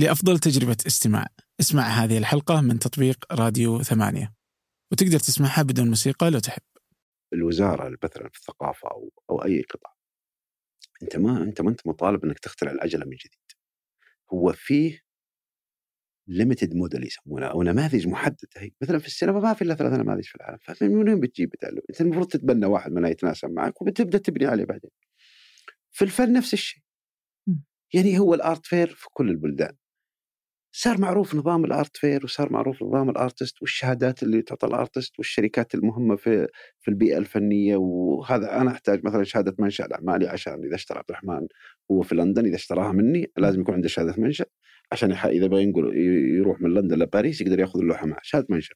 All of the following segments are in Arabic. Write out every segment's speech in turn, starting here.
لأفضل تجربة استماع. اسمع هذه الحلقة من تطبيق راديو ثمانية. وتقدر تسمعها بدون موسيقى لو تحب. الوزارة مثلا في الثقافة أو أو أي قطاع. أنت ما أنت ما أنت مطالب إنك تخترع العجلة من جديد. هو فيه ليمتد موديل يسمونه أو نماذج محددة. هي مثلا في السينما ما في إلا ثلاث نماذج في العالم. فمن وين بتجيب تعلم أنت المفروض تتبنى واحد منها يتناسب معك وبتبدأ تبني عليه بعدين. في الفن نفس الشيء. يعني هو ال art fair في كل البلدان. صار معروف نظام ال art fair وصار معروف نظام ال artist والشهادات اللي تعطى ال artist والشركات المهمة في في البيئة الفنية وهذا أنا أحتاج مثلا شهادة منشأ لاعمالي عشان إذا اشترى عبد الرحمن هو في لندن إذا اشتراها مني لازم يكون عنده شهادة منشأ عشان. إذا يبغى ينقل يروح من لندن لباريس يقدر يأخذ اللوحة معه شهادة منشأ.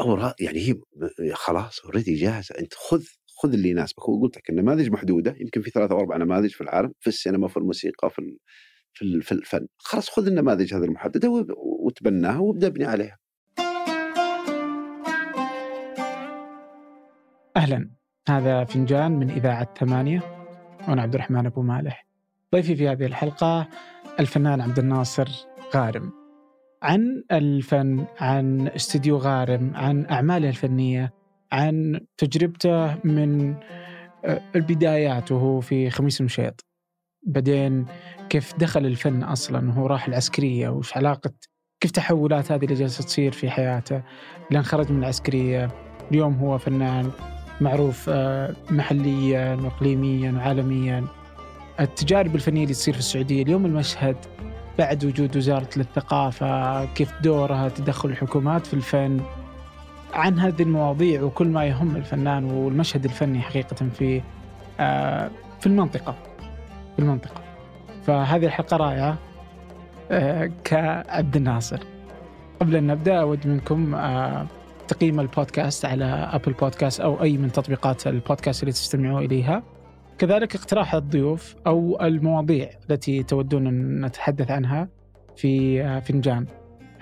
أو يعني هي خلاص اوريدي جاهزة أنت خذ خذ اللي يناسبك وقلت لك النماذج محدودة يمكن في ثلاثة أو أربع نماذج في العالم في السينما في الموسيقى في. في في الفن. خلاص خذ النماذج هذه المحددة وتبناها وابدأ ابني عليها. أهلا. هذا فنجان من إذاعة ثمانية. وأنا عبد الرحمن أبو مالح. ضيفي في هذه الحلقة الفنان عبد الناصر غارم. عن الفن عن استديو غارم عن أعماله الفنية عن تجربته من آه، البدايات وهو في خميس مشيط بعدين كيف دخل الفن أصلا؟ وهو راح العسكرية وش علاقة كيف تحولات هذه اللي جالسة تصير في حياته؟ لين خرج من العسكرية اليوم هو فنان معروف آه، محليا واقليميا وعالميا. التجارب الفنية اللي تصير في السعودية اليوم المشهد بعد وجود وزارة الثقافة كيف دورها تدخل الحكومات في الفن عن هذه المواضيع وكل ما يهم الفنان والمشهد الفني حقيقة في آه، في المنطقة. في المنطقة. فهذه الحلقة رائعة آه، كعبد الناصر قبل أن نبدأ أود منكم آه، تقييم البودكاست على ابل بودكاست أو أي من تطبيقات البودكاست اللي تستمعوا إليها. كذلك اقتراح الضيوف أو المواضيع التي تودون أن نتحدث عنها في فنجان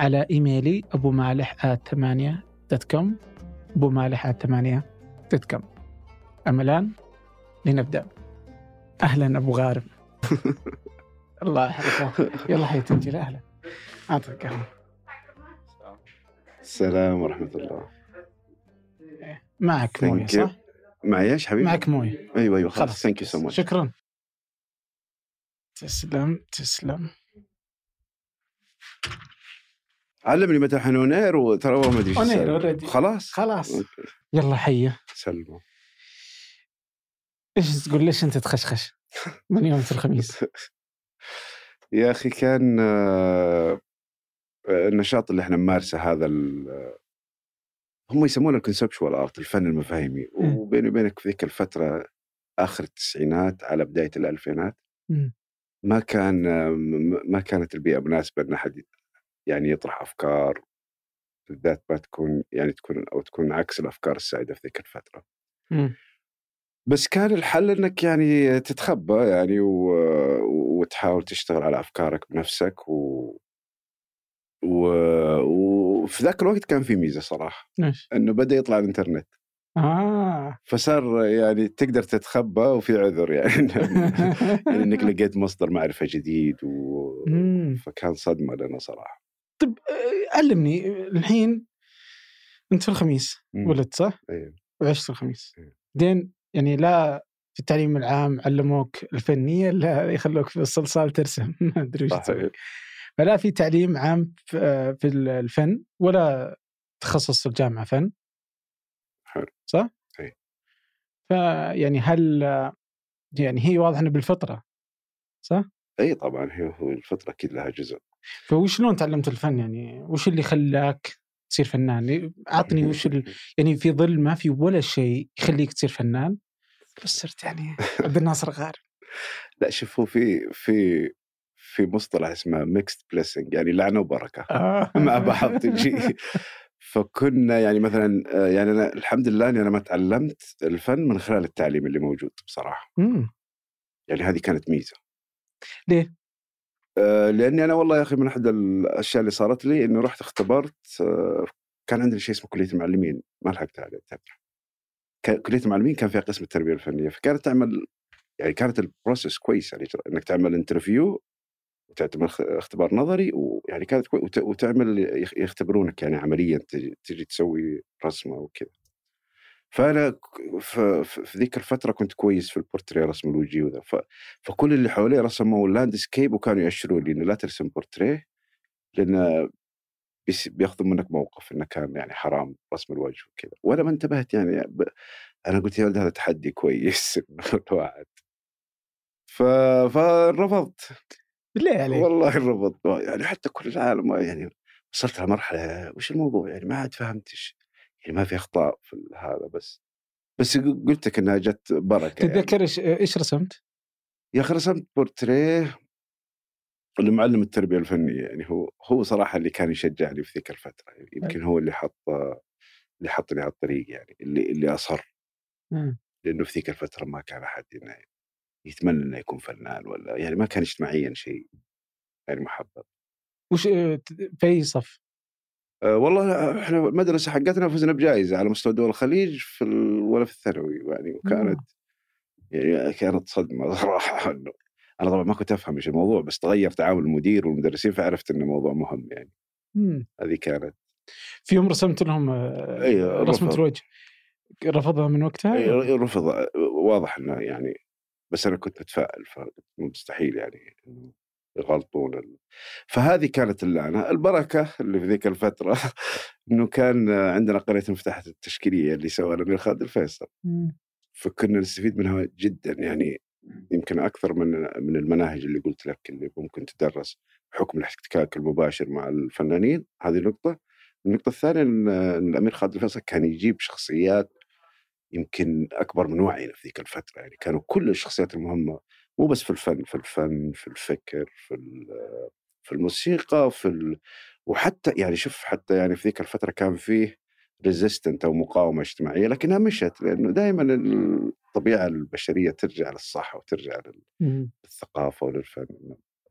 على إيميلي ابو مالح ثمانية كوم ابو مالح ثمانية كوم. أما الآن لنبدأ. أهلا أبو غارم. الله يحفظك يلا حي تنجي أهلا. أعطيك. السلام ورحمة الله معك موية. صح؟ معي إيش حبيبي؟ معك موية. أيوه أيوه خلاص. ثانك يو سو ماتش شكرا تسلم تسلم علمني متى حنونير وترى ما أدري already. خلاص خلاص أوكي. يلا حيه سلمى إيش تقول ليش أنت تخشخش من يوم الخميس يا أخي كان آه، النشاط اللي إحنا نمارسه هذا هم يسمونه ال conceptual art الفن المفاهيمي مم. وبيني وبينك في ذيك الفترة آخر التسعينات على بداية الألفينات مم. ما كان ما كانت البيئة مناسبة إن أحد يعني يطرح أفكار بالذات ما تكون يعني تكون أو تكون عكس الأفكار السائدة في ذيك الفترة مم. بس كان الحل إنك يعني تتخبى يعني و... وتحاول تشتغل على أفكارك بنفسك و... و... وفي ذاك الوقت كان في ميزة صراحة إيش؟ إنه بدأ يطلع الإنترنت آه فصار يعني تقدر تتخبى وفي عذر يعني إنك لقيت مصدر معرفة جديد و... مم. فكان صدمة لنا صراحة طب آه، علمني الحين أنت في الخميس مم. ولدت صح؟ وعشت في الخميس أيوه. بعدين يعني لا في التعليم العام علموك الفنية لا يخلوك في الصلصال ترسم ما أدري وش تسوي فلا في تعليم عام في آه، في الفن ولا تخصص في الجامعة فن حلو. صح؟ أي. فيعني هل يعني هي واضح إنه بالفطرة صح؟ اي طبعا هي هو الفترة أكيد لها جزء فوشلون تعلمت الفن يعني وش اللي خلاك تصير فنان؟ أعطني وش ال... يعني في ظل ما في ولا شيء يخليك تصير فنان بس صرت يعني عبد الناصر غارم لا شوف هو في في في مصطلح اسمه mixed blessing يعني لعنه وبركة آه. مع بعض تجي فكنا يعني مثلا آه، يعني أنا الحمد لله إني أنا ما تعلمت الفن من خلال التعليم اللي موجود بصراحة مم. يعني هذه كانت ميزة ليه؟ آه، لأني أنا والله يا أخي من أحد الأشياء اللي صارت لي إني رحت اختبرت آه، كان عندنا شيء اسمه كلية المعلمين ما لحقت عليه كلية المعلمين كان فيها قسم التربية الفنية فكانت تعمل يعني كانت ال process كويسه يعني إنك تعمل interview وتعتمد اختبار نظري ويعني كانت وتعمل يختبرونك يعني عمليا تجي تسوي رسمة وكذا. فأنا في ذيك الفترة كنت كويس في البورتريه رسم الوجيه وذا فكل اللي حواليه رسموا landscape وكانوا يأشروا لي إنه لا ترسم بورتريه لأن بياخذوا منك موقف إنه كان يعني حرام رسم الوجه وكذا. وأنا ما انتبهت يعني ب... أنا قلت يا ولد هذا تحدي كويس الواحد. ف... فرفضت بالله عليك؟ والله رفضت يعني حتى كل العالم يعني وصلت لمرحلة وش الموضوع يعني؟ ما عاد فهمتش يعني ما في أخطاء في هذا بس بس قلت لك إنها جت بركة يعني. تتذكر إيش يعني. إيش رسمت؟ يا أخي رسمت بورتريه لمعلم التربية الفنية يعني هو هو صراحة اللي كان يشجعني في ذيك الفترة يعني يمكن هو اللي حط اللي حطني على الطريق يعني اللي اللي أصر لأنه في ذيك الفترة ما كان أحد يتمنى إنه يكون فنان ولا يعني ما كان اجتماعيا شيء يعني محبب وش في أي صف؟ أه والله إحنا المدرسة حقتنا فزنا بجائزة على مستوى دول الخليج في. ولا في الثانوي يعني وكانت يعني كانت صدمة صراحة إنه أنا طبعا ما كنت أفهم إيش الموضوع بس تغير تعامل المدير والمدرسين فعرفت إنه موضوع مهم يعني مم. هذه كانت في يوم رسمت لهم آه، أيوة رسمة الوجه رفضها من وقتها؟ أيوة رفض واضح إنه يعني بس أنا كنت متفائل فمستحيل يعني يغلطون. فهذه كانت اللعنة، البركة اللي في ذيك الفترة إنه كان عندنا قرية المفتاحات التشكيلية اللي سواها الأمير خالد الفيصل. فكنا نستفيد منها جدا يعني يمكن أكثر من من المناهج اللي قلت لك اللي ممكن تدرس بحكم الاحتكاك المباشر مع الفنانين هذه نقطة. النقطة الثانية إن الأمير خالد الفيصل كان يجيب شخصيات يمكن أكبر من وعينا في ذيك الفترة يعني كانوا كل الشخصيات المهمة مو بس في الفن في الفن في الفكر في في الموسيقى في ال... وحتى يعني شوف حتى يعني في ذيك الفترة كان فيه ريزيستنت أو مقاومة اجتماعية لكنها مشت لأنه دائما الطبيعة البشرية ترجع للصح وترجع للثقافة وللفن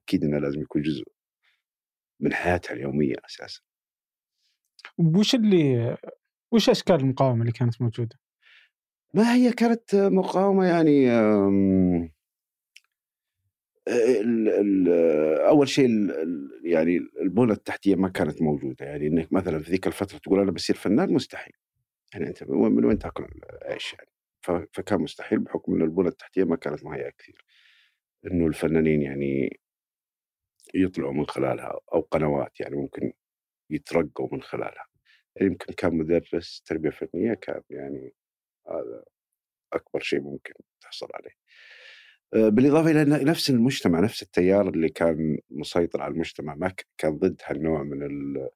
أكيد إنه لازم يكون جزء من حياتها اليومية أساسا. وش اللي وش أشكال المقاومة اللي كانت موجودة؟ ما هي كانت مقاومة يعني أول شيء يعني البنى التحتية ما كانت موجودة. يعني إنك مثلا في ذيك الفترة تقول أنا بصير فنان مستحيل. يعني أنت من وين تأكل عيش يعني؟ فكان مستحيل بحكم إن البنى التحتية ما كانت مهيئة كثير. إنه الفنانين يعني يطلعوا من خلالها أو قنوات يعني ممكن يترقوا من خلالها. يعني يمكن كان مدرس تربية فنية كان يعني هذا أكبر شيء ممكن تحصل عليه. آه، بالإضافة إلى نفس المجتمع نفس التيار اللي كان مسيطر على المجتمع ما كان ضد هالنوع من ال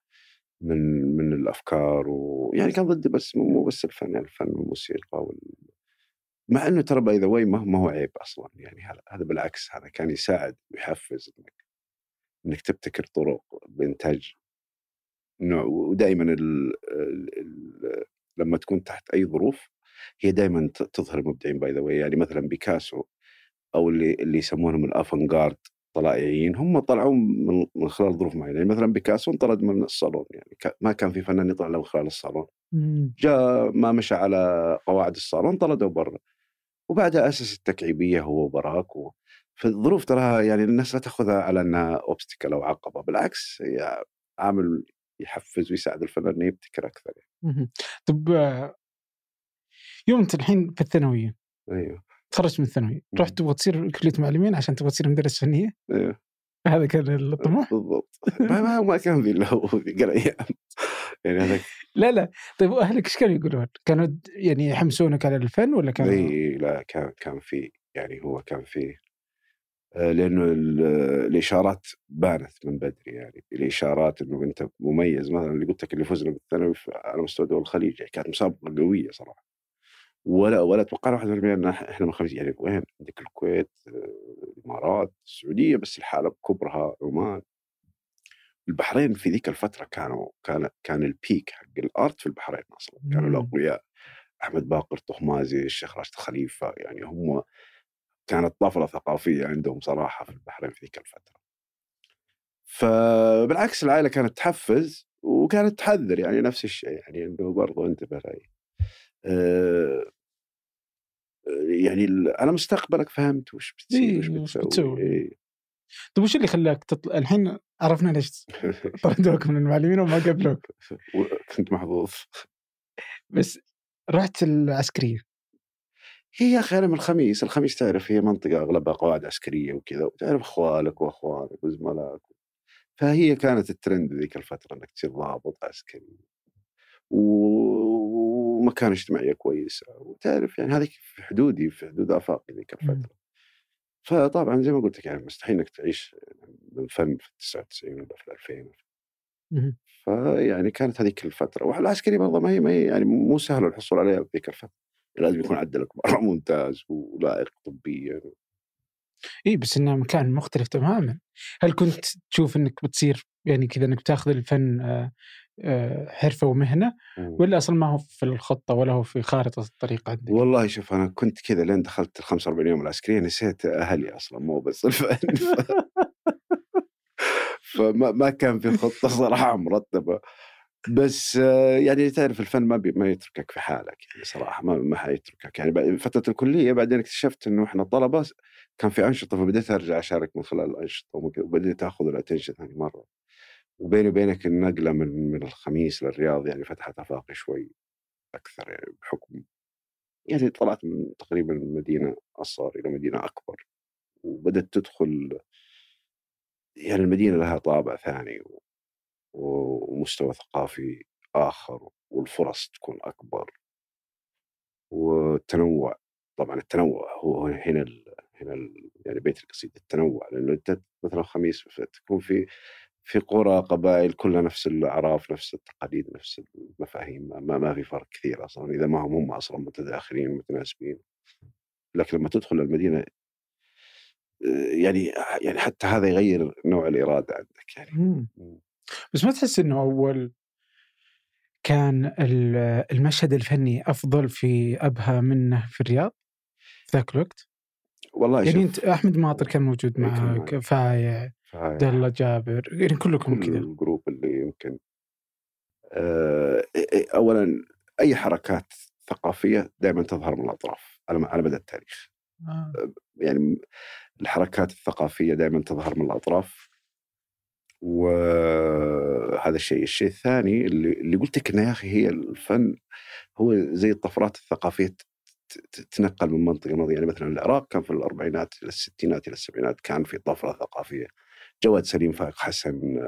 من من الأفكار ويعني كان ضد بس مو بس الفن يعني الفن والموسيقى وال... مع إنه ترى by the way ما هو عيب أصلا يعني هذا بالعكس هذا كان يساعد ويحفز إنك إنك تبتكر طرق بإنتاج نوع ودائما ال... ال... ال... لما تكون تحت أي ظروف هي دائما تظهر المبدعين by the يعني مثلا بيكاسو أو اللي اللي يسمونهم ال avant-garde طلائعيين هم طلعوا من, من خلال ظروف معينة. يعني مثلا بيكاسو انطرد من الصالون يعني ما كان في فنان يطلع له من خلال الصالون. جاء ما مشى على قواعد الصالون طرده برا. وبعدها أسس التكعيبية هو وبراك و... فالظروف تراها يعني الناس لا تأخذها على أنها obstacle أو عقبة بالعكس هي عامل يحفز ويساعد الفنان إنه يبتكر أكثر يعني. طب يوم أنت الحين في الثانوية أيوه. تخرجت من الثانوية. رحت تبغى تصير كلية معلمين عشان تبغى تصير مدرس فنية. أيوه هذا كان الطموح. بالضبط. ما, ما كان في الا هو ذيك الأيام يعني هذاك لا لا. طيب واهلك إيش كانوا يقولون؟ كانوا يعني يحمسونك على الفن ولا كان إي لا كان كان في يعني هو كان في آه، لأنه الإشارات بانت من بدري يعني. الإشارات إنه أنت مميز. مثلا اللي قلت لك اللي فزنا بالثانوي على مستوى دول الخليج يعني كانت مسابقة قوية صراحة. ولا ولا أتوقع 1% ان إحنا من خمس يعني وين عندك الكويت الإمارات السعودية بس الحالة بكبرها عمان. البحرين في ذيك الفترة كانوا كان كان ال peak حق ال art في البحرين أصلا. كانوا الأقوياء أحمد باقر طهمازي الشيخ راشد خليفة يعني هم كانت طفره ثقافية عندهم صراحة في البحرين في ذيك الفترة. فبالعكس العائلة كانت تحفز وكانت تحذر يعني نفس الشيء يعني إنه برضو انتبه أه يعني أنا مستقبلك فهمت وش بتصير وش بتسوي. إيه. طيب وش اللي خلاك تطلع الحين عرفنا ليش طردوك من المعلمين وما قبلوك؟ كنت محظوظ. بس رحت العسكرية. هي يا أخي أنا من الخميس، الخميس تعرف هي منطقة أغلبها قواعد عسكرية وكذا وتعرف اخوالك وأخوانك وزملائك. فهي كانت الترند ذيك الفترة إنك تصير ضابط عسكري. ومكان اجتماعيه كويسه وتعرف يعني هذيك في حدودي في حدود آفاقي ذيك الفترة. فطبعا زي ما قلت لك يعني مستحيل إنك تعيش بالفن في 99 ولا في 2000 فيعني كانت هذيك الفترة. والعسكري برضه ما هي ما هي يعني مو سهل الحصول عليها في ذيك الفترة. لازم يكون عدلك مرة ممتاز ولائق طبيا. إي بس إنه مكان مختلف تماما. هل كنت تشوف إنك بتصير يعني كذا إنك بتاخذ الفن آه، حرفة ومهنة ولا أصلا ما هو في الخطة ولا هو في خارطة الطريق عندك؟ والله شوف أنا كنت كذا لين دخلت ال 45 يوم العسكرية نسيت أهلي أصلا مو بس الفن فما ما كان في خطة صراحة مرتبة. بس يعني تعرف الفن ما بي ما يتركك في حالك يعني صراحة ما ما حيتركك. يعني فترة الكلية بعدين اكتشفت إنه إحنا طلبه كان في أنشطة فبديت أرجع أشارك من خلال الأنشطة وبديت أخذ ال attention ثاني مرة. وبيني وبينك النقلة من من الخميس للرياض يعني فتحت أفاقي شوي أكثر يعني بحكم يعني طلعت من تقريبا مدينة أصغر إلى مدينة أكبر وبدات تدخل يعني المدينة لها طابع ثاني ومستوى ثقافي آخر والفرص تكون أكبر. والتنوع طبعا التنوع هو هنا ال هنا ال يعني بيت القصيدة التنوع لأنه أنت مثلا خميس تكون في في قرى قبائل كلها نفس الأعراف نفس التقاليد نفس المفاهيم ما, ما في فرق كثير أصلا إذا ما هم هم أصلا متداخلين متناسبين. لكن لما تدخل المدينة يعني يعني حتى هذا يغير نوع الإرادة عندك يعني. بس ما تحس إنه أول كان المشهد الفني أفضل في أبها منه في الرياض في ذاك الوقت؟ والله يعني أنت أحمد ماطر كان موجود معك فايع دلة جابر يعني كلكم كذا. الجروب اللي يمكن. أه اولا أي حركات ثقافية دائما تظهر من الأطراف على على مدى التاريخ. آه. يعني الحركات الثقافية دائما تظهر من الأطراف. وهذا الشيء. الشيء الثاني اللي, اللي قلت لك إنه يا أخي هي الفن هو زي الطفرات الثقافية تتنقل من منطقة لمنطقه يعني مثلا العراق كان في الأربعينات إلى الستينات إلى السبعينات كان في طفرة ثقافية. جواد سليم فايق حسن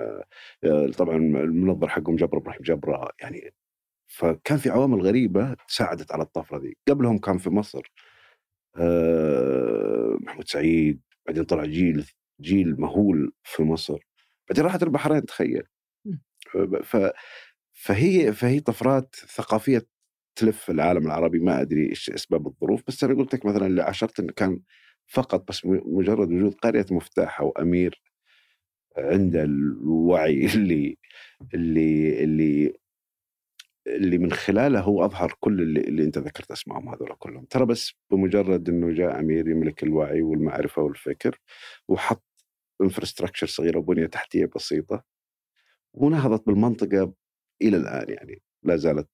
آه، طبعا المنظر حقهم جبر إبراهيم جبره يعني فكان في عوامل غريبة ساعدت على الطفرة دي. قبلهم كان في مصر آه، محمود سعيد بعدين طلع جيل جيل مهول في مصر. بعدين راحت البحرين تخيل. ف فهي فهي طفرات ثقافية تلف العالم العربي ما أدري إيش أسباب الظروف بس أنا قلت لك مثلا اللي عاشرت انه كان فقط بس مجرد وجود قرية مفتاح أو أمير عنده الوعي اللي اللي اللي اللي من خلاله هو أظهر كل اللي, اللي أنت ذكرت أسمائهم هذول كلهم. ترى بس بمجرد إنه جاء أمير يملك الوعي والمعرفة والفكر وحط انفراستراكشر صغيرة وبنية تحتية بسيطة ونهضت بالمنطقة إلى الآن يعني لا زالت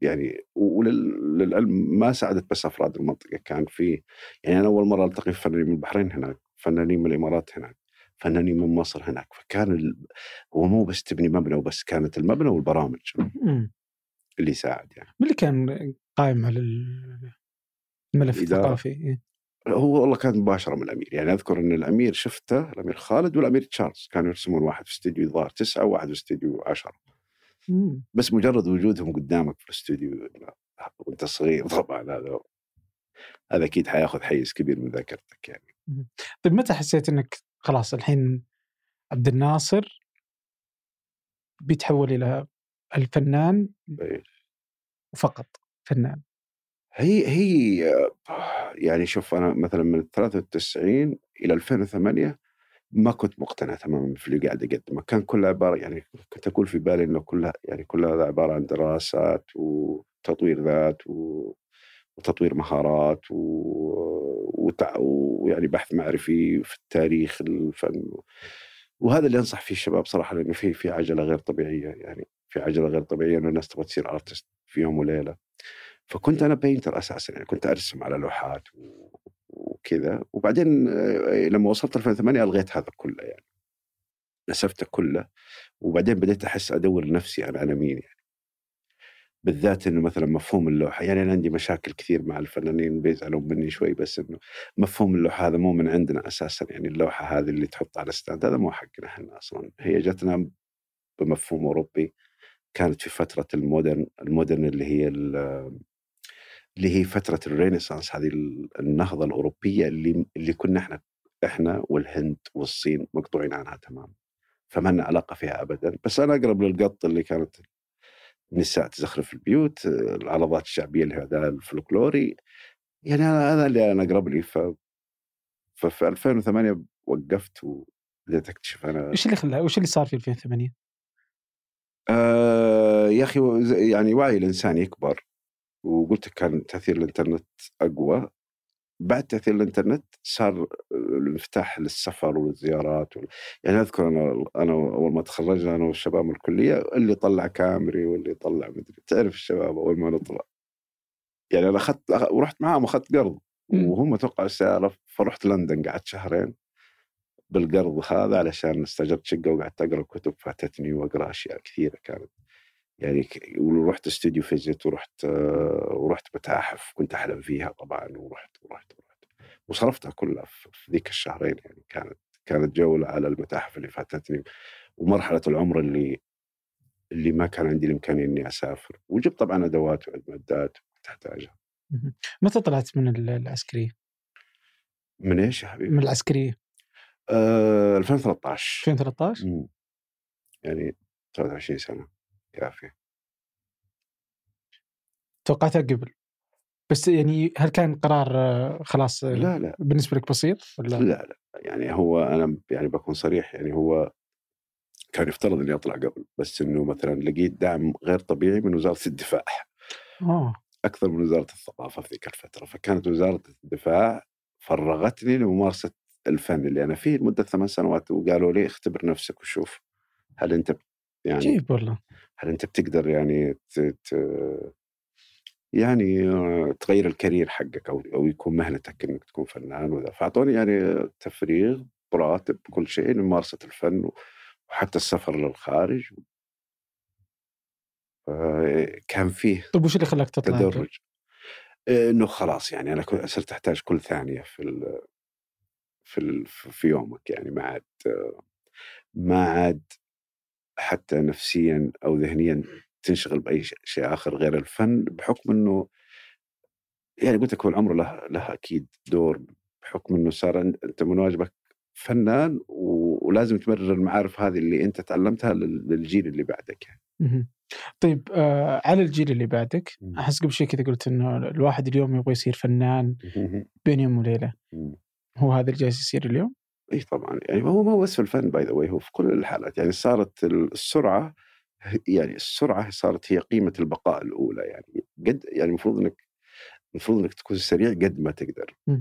يعني وللعلم ما ساعدت بس أفراد المنطقة كان في يعني أنا أول مرة ألتقي فنانين من البحرين هناك فنانين من الإمارات هناك فنانين من مصر هناك فكان ال... هو مو بس تبني مبنى وبس كانت المبنى والبرامج اللي يساعد يعني. من اللي كان قائم على الملف الثقافي؟ إيه. هو والله كان مباشرة من الأمير يعني أذكر إن الأمير شفته الأمير خالد والأمير تشارلز كانوا يرسمون واحد في استديو الظاهر تسعة وواحد في استديو بس مجرد وجودهم قدامك في الاستوديو وأنت صغير طبعا هذا هذا أكيد حياخذ حيز كبير من ذاكرتك يعني. طيب متى حسيت إنك خلاص الحين عبد الناصر بيتحول إلى الفنان فقط فنان؟ هي هي يعني شوف أنا مثلا من 93 إلى 2008 ما كنت مقتنع تماما في اللي قاعد أقدمه، كان كله عبارة يعني كنت أقول في بالي إنه كلها يعني كلها عبارة عن دراسات وتطوير ذات وتطوير مهارات ويعني بحث معرفي في التاريخ الفن وهذا اللي أنصح فيه الشباب صراحة لأنه في في عجلة غير طبيعية يعني في عجلة غير طبيعية إنه الناس تبغى تصير ارتست في يوم وليلة. فكنت أنا بينتر أساسا يعني كنت أرسم على لوحات وكذا. وبعدين آه، لما وصلت 2008 ألغيت هذا كله يعني. نسفته كله. وبعدين بديت أحس أدور نفسي أنا أنا مين يعني. بالذات إنه مثلا مفهوم اللوحة يعني أنا عندي مشاكل كثير مع الفنانين بيزعلوا مني شوي بس إنه مفهوم اللوحة هذا مو من عندنا أساسا. يعني اللوحة هذه اللي تحط على stand هذا مو حقنا إحنا أصلا. هي جتنا بمفهوم أوروبي كانت في فترة ال modern ال modern اللي هي اللي هي فترة ال Renaissance هذه النهضة الأوروبية اللي اللي كنا إحنا إحنا والهند والصين مقطوعين عنها تماما. فما لنا علاقة فيها ابدا. بس أنا أقرب للقط اللي كانت نساء تزخرف البيوت العرضات الشعبية اللي هذا الفلكلوري يعني أنا هذا اللي أنا أقرب لي. ف ففي 2008 وقفت وبديت أكتشف أنا إيش اللي خلاه وش اللي صار في 2008؟ آه يا أخي يعني وعي الانسان يكبر. وقلت كان تأثير الإنترنت أقوى. بعد تأثير الإنترنت صار الانفتاح للسفر والزيارات وال... يعني أذكر أنا أنا أول ما تخرجنا أنا والشباب من الكلية اللي طلع كامري واللي طلع مدري تعرف الشباب أول ما نطلع. يعني أنا أخذت ورحت معاهم اخذت قرض. وهم توقعوا السياره فرحت لندن قعدت شهرين بالقرض هذا علشان استاجرت شقة وقعدت أقرأ كتب فاتتني وأقرأ أشياء كثيرة كانت. يعني ورحت استوديو فيزيت ورحت ورحت متاحف كنت أحلم فيها طبعا ورحت ورحت ورحت وصرفتها كلها في ذيك الشهرين يعني كانت كانت جولة على المتاحف اللي فاتتني ومرحلة العمر اللي اللي ما كان عندي الإمكانية إني أسافر وجبت طبعا أدوات ومعدات تحتاجها. متى طلعت من العسكرية؟ من إيش يا حبيبي؟ من العسكرية. آه 2013 2013 مم. يعني 23 سنة كافيه توقعتها قبل. بس يعني هل كان قرار آه، خلاص آه، لا لا. بالنسبة لك بسيط ولا؟ لا لا. يعني هو أنا يعني بكون صريح يعني هو كان يفترض إني أطلع قبل. بس إنه مثلا لقيت دعم غير طبيعي من وزارة الدفاع. آه. أكثر من وزارة الثقافة في ذيك الفترة. فكانت وزارة الدفاع فرغتني لممارسة الفن اللي أنا فيه لمدة ثمان سنوات وقالوا لي اختبر نفسك وشوف هل أنت يعني جيب والله. هل أنت بتقدر يعني ت... ت... يعني تغير الكارير حقك أو أو يكون مهنتك إنك تكون فنان وذا؟ فأعطوني يعني تفريغ براتب كل شيء لممارسه الفن وحتى السفر للخارج كان فيه طيب وش اللي خلاك تطلع؟ تدرج. إنه خلاص يعني أنا صرت أحتاج كل ثانية في في في يومك يعني ما عاد ما عاد حتى نفسيا أو ذهنيا تنشغل بأي شيء آخر غير الفن بحكم إنه يعني قلت لك هو العمر له له أكيد دور بحكم إنه صار أنت من واجبك فنان ولازم تمرر المعارف هذه اللي أنت تعلمتها للجيل اللي بعدك يعني. طيب آه على الجيل اللي بعدك أحس قبل شوي كذا قلت إنه الواحد اليوم يبغى يصير فنان بين يوم وليلة. هو هذا اللي جالس يصير اليوم؟ إي طبعا يعني هو ما هو بس في الفن by the way هو في كل الحالات. يعني صارت السرعة يعني السرعة صارت هي قيمة البقاء الأولى يعني قد يعني المفروض إنك المفروض إنك تكون سريع قد ما تقدر. م.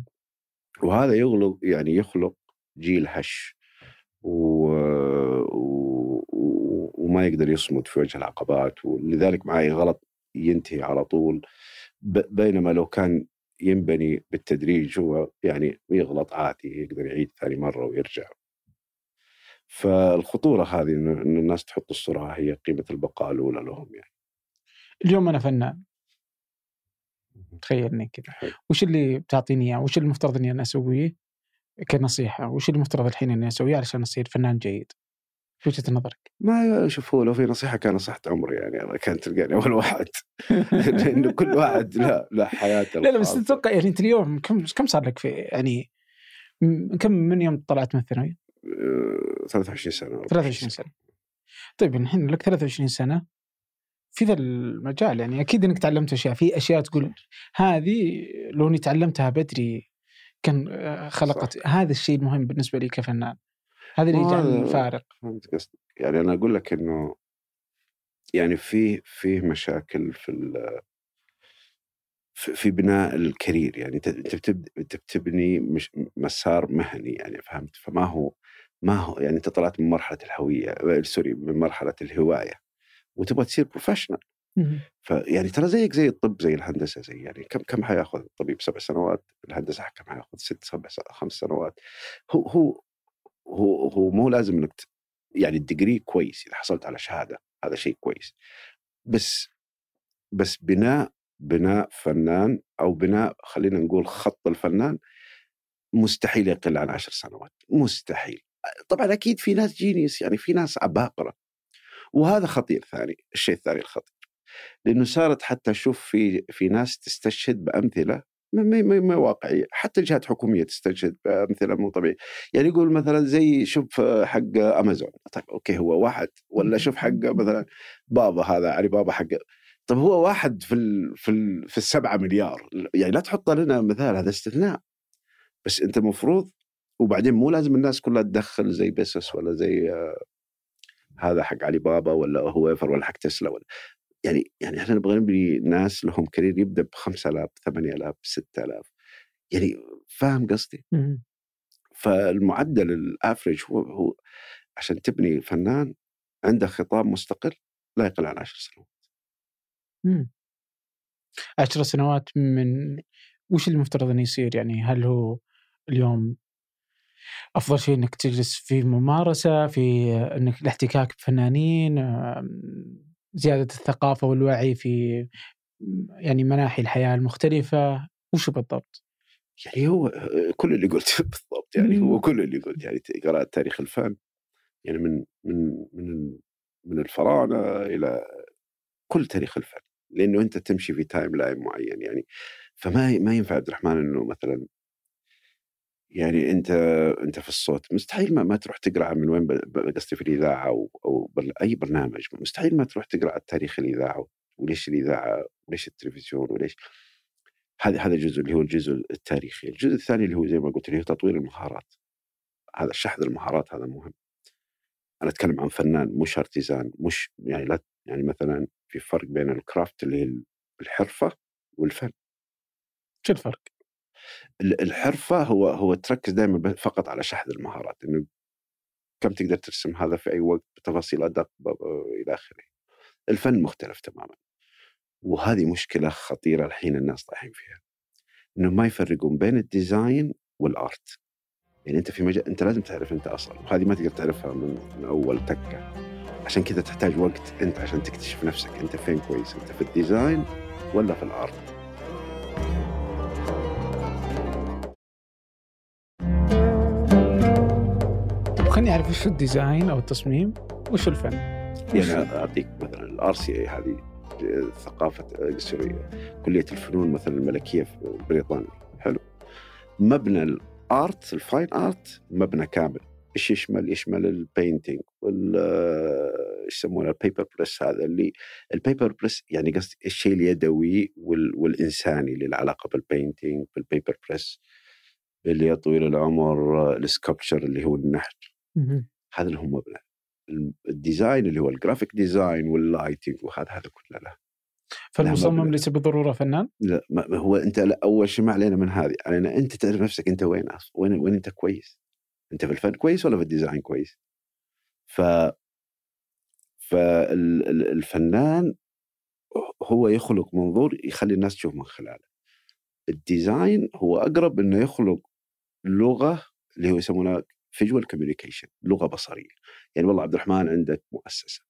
وهذا يخلق يعني يخلق جيل هش و... و... وما يقدر يصمد في وجه العقبات ولذلك معي غلط ينتهي على طول. ب... بينما لو كان ينبني بالتدريج هو يعني يغلط عادي يقدر يعيد ثاني مرة ويرجع. فالخطورة هذه إن الناس تحط السرعه هي قيمة البقاء الأولى لهم يعني. اليوم أنا فنان. تخيلني كذا. وش اللي بتعطيني إياه؟ وش المفترض إني أنا أسويه كنصيحة؟ وش المفترض الحين إني أسويه علشان أصير فنان جيد؟ وجهة نظرك؟ ما شوف هو لو في نصيحة كان نصيحة عمري يعني أنا كانت تلقاني أول واحد لأنه كل واحد لا لا حياته لا لا بس تتوقع يعني أنت اليوم كم كم صار لك في يعني كم من يوم طلعت من الثانوي؟ 23 سنة 23 سنة طيب الحين لك 23 سنة في ذا المجال يعني أكيد إنك تعلمت أشياء في أشياء تقول هذه لو إني تعلمتها بدري كان آه، خلقت صح. هذا الشيء المهم بالنسبة لي كفنان هذا اللي يجعل الفارق فهمت قصدك. يعني أنا أقول لك إنه يعني في في مشاكل في في بناء الكارير. يعني أنت أنت بتبني مش مسار مهني يعني فهمت؟ فما هو ما هو يعني أنت طلعت من مرحلة الهوية سوري من مرحلة الهواية وتبغى تصير professional. فيعني ترى زيك زي الطب زي الهندسة زي يعني كم كم حياخذ الطبيب؟ سبع سنوات الهندسة كم حياخذ؟ ست سبع خمس سنوات. هو هو هو هو مو لازم إنك يعني ال degree كويس إذا حصلت على شهادة هذا شيء كويس. بس بس بناء بناء فنان أو بناء خلينا نقول خط الفنان مستحيل يقل عن عشر سنوات مستحيل. طبعا أكيد في ناس جينيس يعني في ناس عباقرة. وهذا خطير ثاني الشيء الثاني الخطير. لأنه صارت حتى أشوف في في ناس تستشهد بأمثلة ما ما ما- واقعيه حتى الجهات الحكوميه تستشهد بامثله مو طبيعيه يعني يقول مثلا زي شوف حق أمازون. طيب أوكي هو واحد ولا شوف حق مثلا بابا هذا علي بابا حق طيب هو واحد في ال في ال في السبعة مليار. يعني لا تحط لنا مثال هذا استثناء. بس أنت المفروض وبعدين مو لازم الناس كلها تدخل زي بيسوس ولا زي آه، هذا حق علي بابا ولا هو ولا حق تسلا ولا. يعني يعني إحنا نبغى نبني ناس لهم كارير يبدأ ب 5000 8000 6000 يعني فاهم قصدي؟ فالمعدل الافرج هو هو عشان تبني فنان عنده خطاب مستقل لا يقل عن 10 سنوات مم. عشر سنوات من وش المفترض إنه يصير يعني هل هو اليوم أفضل شيء إنك تجلس في ممارسة في إنك الاحتكاك بفنانين آم، زيادة الثقافة والوعي في يعني مناحي الحياة المختلفة وش بالضبط؟ يعني هو كل اللي قلته بالضبط يعني. هو كل اللي قلت يعني قراءة تاريخ الفن يعني من من من من الفراعنة إلى كل تاريخ الفن لأنه أنت تمشي في timeline معين يعني فما ما ينفع عبد الرحمن إنه مثلا يعني أنت أنت في الصوت مستحيل ما, ما تروح تقرأ من وين قصدي في الإذاعة أو أو بل- أي برنامج مستحيل ما تروح تقرأ عن تاريخ الإذاعة وليش الإذاعة وليش التلفزيون وليش هذا هذا الجزء اللي هو الجزء التاريخي، الجزء الثاني اللي هو زي ما قلت اللي هو تطوير المهارات. هذا شحذ المهارات هذا مهم. أنا أتكلم عن فنان مش أرتيزان مش يعني لا يعني مثلا في فرق بين الكرافت اللي هي الحرفة والفن. شو الفرق؟ ال- الحرفة هو هو تركز دائما فقط على شحذ المهارات إنه كم تقدر ترسم هذا في أي وقت بتفاصيل أدق إلى آخره. الفن مختلف تماما. وهذه مشكلة خطيرة الحين الناس طايحين فيها. إنه ما يفرقون بين ال design وال art. يعني أنت في مجال أنت لازم تعرف أنت أصلا وهذه ما تقدر تعرفها من, من أول تكه. عشان كذا تحتاج وقت أنت عشان تكتشف نفسك أنت فين كويس أنت في ال design ولا في ال art. اعرف وش ال design أو التصميم وش الفن؟ يعني أعطيك مثلا ال RCA هذه ثقافة قصريه كلية الفنون مثلا الملكية في بريطانيا حلو مبنى ال art ال fine art مبنى كامل إيش يشمل؟ يشمل ال painting وال إيش يسمونه ال paper press هذا اللي ال paper press يعني قصدي الشيء اليدوي وال... والإنساني اللي له علاقة بال painting بال paper press اللي يا طويل العمر ال sculpture اللي هو النحت. هذا مبنى ال design اللي هو ال graphic design وال lighting وهذا هذا كله له فالمصمم. ليس بالضروره فنان؟ لا ما هو أنت لا أول شيء ما علينا من هذه. علينا أنت تعرف نفسك أنت وين وين وين أنت كويس. أنت في الفن كويس ولا في ال design كويس؟ ف فالفنان هو يخلق منظور يخلي الناس تشوف من خلاله. ال design هو أقرب إنه يخلق لغة اللي هو يسمونها visual communication لغة بصرية. يعني والله عبد الرحمن عندك مؤسسة.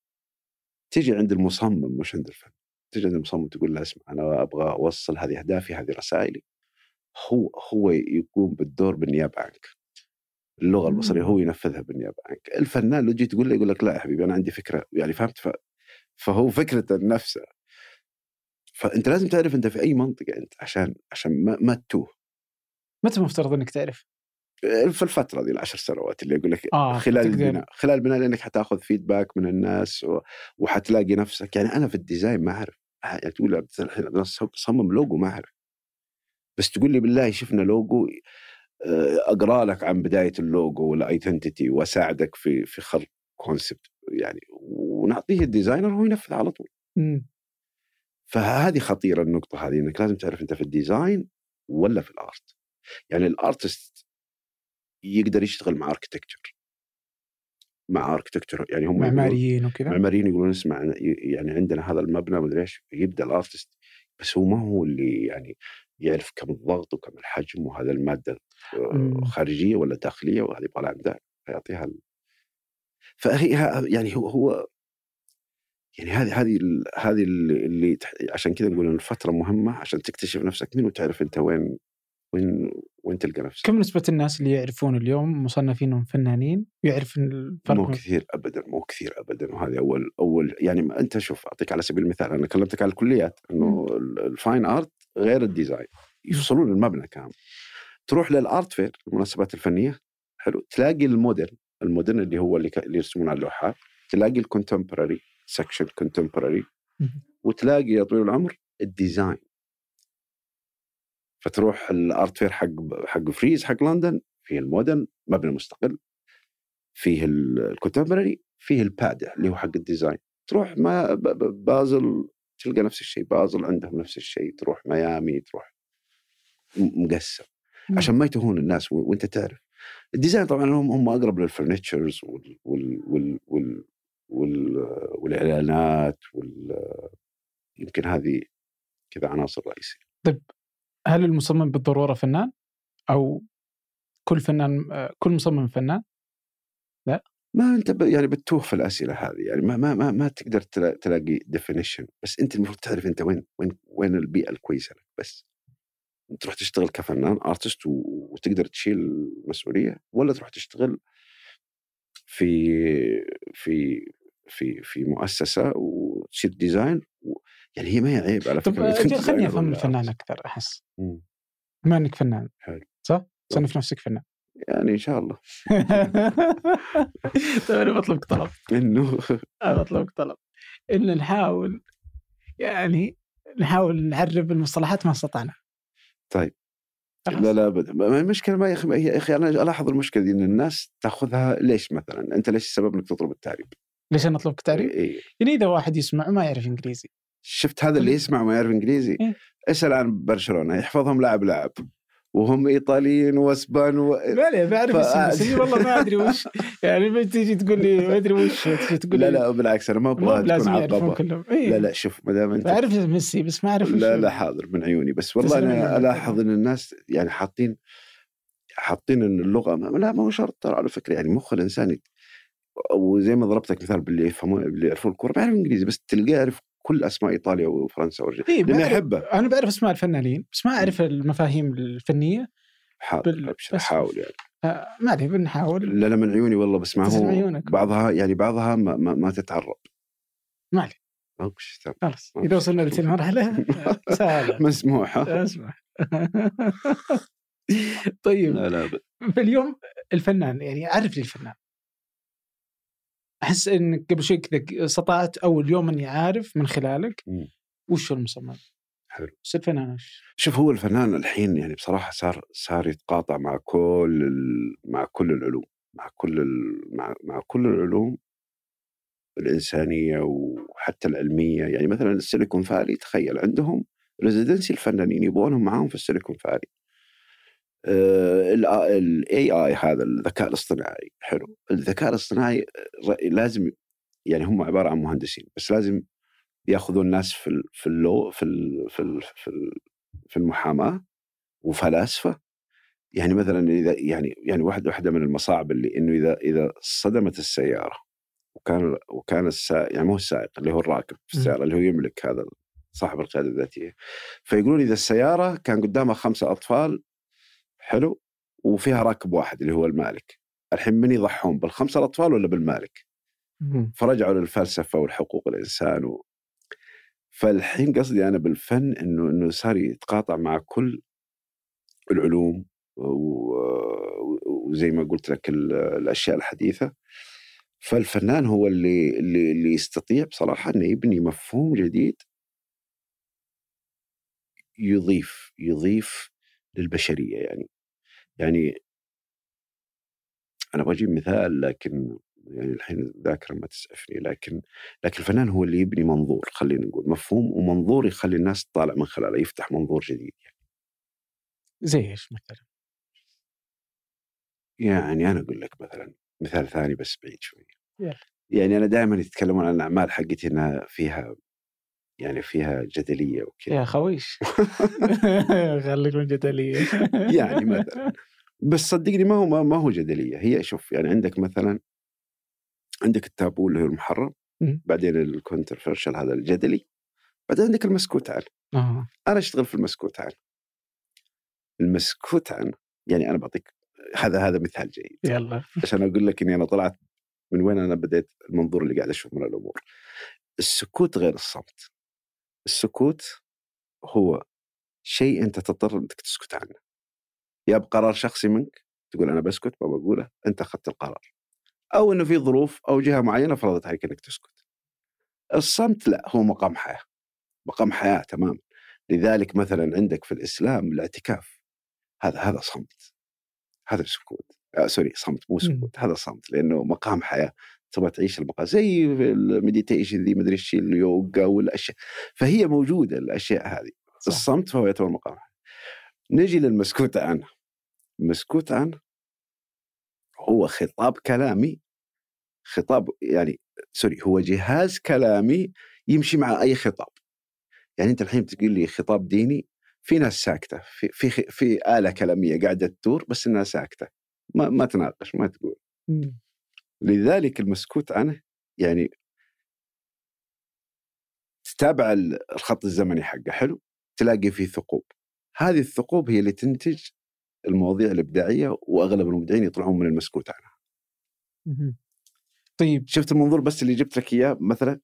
تجي عند المصمم مش عند الفن تجي عند المصمم تقول له اسمع أنا أبغى أوصل هذه أهدافي هذه رسائلي. هو هو يقوم بالدور بالنيابة عنك. اللغة البصرية هو ينفذها بالنيابة عنك. الفنان لو جيت تقول له يقول لك لا يا حبيبي أنا عندي فكرة يعني فهمت؟ ف... فهو فكرته نفسه. فأنت لازم تعرف أنت في أي منطقة أنت عشان عشان ما, ما تتوه. متى المفترض إنك تعرف؟ في الفترة دي العشر سنوات اللي أقول لك آه، خلال. البناء خلال البناء لأنك حتاخذ feedback من الناس و... وحتلاقي نفسك. يعني أنا في ال design ما أعرف. يعني تقول لي الحين أنا صمم لوجو ما أعرف. بس تقول لي بالله شفنا لوجو آه، أقرأ لك عن بداية ال logo وال identity وأساعدك في في خلق concept يعني. ونعطيه ال designer هو ينفذ على طول. مم. فهذه خطيرة النقطة هذه إنك لازم تعرف أنت في ال design ولا في ال art يعني ال artist يقدر يشتغل مع architecture مع architecture يعني هم معماريين وكذا معماريين يقولون اسمع يعني عندنا هذا المبنى مدري إيش يبدأ ال artist بس هو ما هو اللي يعني يعرف كم الضغط وكم الحجم وهذا المادة مم. خارجية ولا داخلية وهذه من ده فيعطيها ال... فهي يعني هو هو يعني هذه هذه هذه اللي عشان كذا نقول الفترة مهمة عشان تكتشف نفسك مين وتعرف أنت وين وين وين تلقى نفسك. كم نسبة الناس اللي يعرفون اليوم مصنفينهم فنانين يعرف إن الفرق مو كثير ابدا مو كثير ابدا. وهذه أول أول يعني ما أنت شوف أعطيك على سبيل المثال أنا كلمتك على الكليات إنه ال- ال fine art غير ال design. يفصلون المبنى كامل. تروح لل art fair المناسبات الفنية حلو. تلاقي ال modern ال modern اللي هو اللي, ك... اللي يرسمون على اللوحات. تلاقي ال contemporary section contemporary مم. وتلاقي يا طويل العمر ال design. فتروح ال art fair حق حق فريز حق لندن فيه ال modern مبنى مستقل فيه ال contemporary فيه البادع اللي هو حق ال design. تروح آرت بازل تلقى نفس الشيء بازل عندهم نفس الشيء تروح ميامي تروح مقسم. عشان ما يتوهون الناس وأنت تعرف. ال design طبعا هم هم أقرب لل furnitures وال وال وال وال وال والإعلانات وال يمكن هذه كذا عناصر رئيسية. هل المصمم بالضرورة فنان؟ أو كل فنان كل مصمم فنان؟ ما أنت يعني بتوه في الأسئلة هذه يعني ما ما ما, ما تقدر تلا- تلاقي definition بس أنت المفروض تعرف أنت وين وين وين البيئة الكويسة لك بس تروح تشتغل كفنان artist وتقدر تشيل المسؤوليه ولا تروح تشتغل في في في في مؤسسة وتصير design و يعني هي ما هي عيب على فكرة تكون خليني ولا الفنان أحس مم. بما إنك فنان حلو. صح؟ تصنف نفسك فنان يعني إن شاء الله طيب أنا بطلبك طلب إنه أنا بطلبك طلب إن نحاول يعني نحاول نعرب المصطلحات ما استطعنا طيب. لا لا ابدا ما- المشكلة ما يا أخي يا أخي أنا ألاحظ المشكلة دي إن الناس تأخذها ليش مثلا أنت ليش السبب إنك تطلب التعريب؟ ليش أنا اطلبك تعريف؟ إيه. يعني إذا واحد يسمع وما يعرف إنجليزي شفت هذا اللي يسمع وما يعرف إنجليزي. إيه. اسأل عن برشلونة يحفظهم لاعب لاعب. وهم إيطاليين وأسبان و... ما لي بعرف بس إني والله ما أدري وش. يعني ما تيجي تقول لي ما أدري وش تقول لا لي. لا بالعكس أنا ما أبغى تكون يعرفون كلهم. إيه. لا لا شوف ما دام أنت بعرف ميسي بس ما أعرف لا. لا حاضر من عيوني. بس والله أنا. ألاحظ إن الناس يعني حاطين حاطين إن اللغة ما لا ما هو شرط ترى على فكرة. يعني مخ الإنسان وزي ما ضربتك مثال باللي يفهمون اللي يعرفون الكورة ما يعرف إنجليزي بس تلقاه يعرف كل أسماء إيطاليا وفرنسا والج- إيه لأنه بعرف- يحبه أنا بعرف أسماء الفنانين بس ما أعرف المفاهيم الفنية. حاضر بال- أبشر بس- حاول يعني. آه، ما أدري بنحاول. لا لا من عيوني والله بس ما هو. بعضها يعني بعضها ما, ما, ما تتعرب. ما عليك. خلاص. إذا وصلنا لتلك المرحله سهلة. مسموح ها؟ أسمع. طيب. لا لا فاليوم الفنان يعني عرف لي الفنان. أحس انك قبل شوي كذا استطعت أول يوم إني عارف من خلالك. وش هو المصمم حلو. بس الفنان وش؟ شوف هو الفنان الحين يعني بصراحة صار صار يتقاطع مع كل ال... مع كل العلوم مع كل ال... مع... مع كل العلوم الإنسانية وحتى العلمية يعني مثلا السيليكون فالي تخيل عندهم residency الفنانين يبغونهم معاهم في السيليكون فالي ال AI هذا الذكاء الاصطناعي حلو. الذكاء الاصطناعي لازم يعني هم عبارة عن مهندسين بس لازم يأخذون ناس في في اللو في ال في ال في, ال في المحاماة وفلاسفة. يعني مثلا إذا يعني يعني واحد واحدة من المصاعب اللي إنه إذا إذا صدمت السيارة وكان وكان السائق يعني مو السائق اللي هو الراكب في. السيارة اللي هو يملك هذا صاحب القيادة الذاتية. فيقولون إذا السيارة كان قدامها خمسة أطفال حلو وفيها راكب واحد اللي هو المالك الحين من يضحون بالخمسة الأطفال ولا بالمالك؟ فرجعوا للفلسفة والحقوق الإنسان و... فالحين قصدي أنا بالفن إنه إنه صار يتقاطع مع كل العلوم. وزي ما قلت لك ال- الأشياء الحديثة فالفنان هو اللي اللي اللي يستطيع بصراحة إنه يبني مفهوم جديد يضيف يضيف للبشرية يعني يعني أنا بجيب مثال لكن يعني الحين الذاكرة ما تسعفني لكن لكن الفنان هو اللي يبني منظور خلينا نقول مفهوم ومنظور يخلي الناس تطالع من خلاله يفتح منظور جديد زي إيش مثلا؟ يعني أنا أقول لك مثلا مثال ثاني بس بعيد شوي. يعني أنا دائما يتكلمون عن الأعمال حقتي إنها فيها يعني فيها جدلية وكذا يا خويش خليك من جدلية. يعني مثلا. بس صدقني ما هو ما, هو جدلية. هي شوف يعني عندك مثلا عندك التابو اللي هو المحرم. بعدين ال controversial هذا الجدلي بعدين عندك المسكوت عنه. آه. أنا أشتغل في المسكوت عنه. المسكوت عنه يعني أنا بعطيك هذا هذا مثال جيد. يلا. عشان أقول لك إني أنا طلعت من وين أنا بديت المنظور اللي قاعد أشوف من الأمور. السكوت غير الصمت. السكوت هو شيء أنت تضطر إنك تسكت عنه. يا بقرار شخصي منك تقول أنا بسكت ما بقوله أنت أخذت القرار. أو إنه في ظروف أو جهة معينة فرضت عليك إنك تسكت. الصمت لا هو مقام حياة. مقام حياة تماما لذلك مثلا عندك في الإسلام الاعتكاف. هذا هذا صمت. هذا سكوت آه sorry صمت مو مم. سكوت هذا صمت لأنه مقام حياة تبغى تعيش المقام زي ال meditation ذي مدري إيش اليوغا والأشياء فهي موجودة الأشياء هذه. صح. الصمت فهو يعتبر مقام حياة. نجي للمسكوت عنه المسكوت عنه هو خطاب كلامي خطاب يعني sorry هو جهاز كلامي يمشي مع أي خطاب. يعني أنت الحين تقول لي خطاب ديني في ناس ساكتة في في في آلة كلامية قاعدة تدور بس انها ساكتة. ما ما تناقش ما تقول. مم. لذلك المسكوت عنه يعني تتابع ال- الخط الزمني حقه حلو؟ تلاقي فيه ثقوب. هذه الثقوب هي اللي تنتج المواضيع الإبداعية وأغلب المبدعين يطلعون من المسكوت عنها. طيب. شفت المنظور بس اللي جبت لك إياه مثلا؟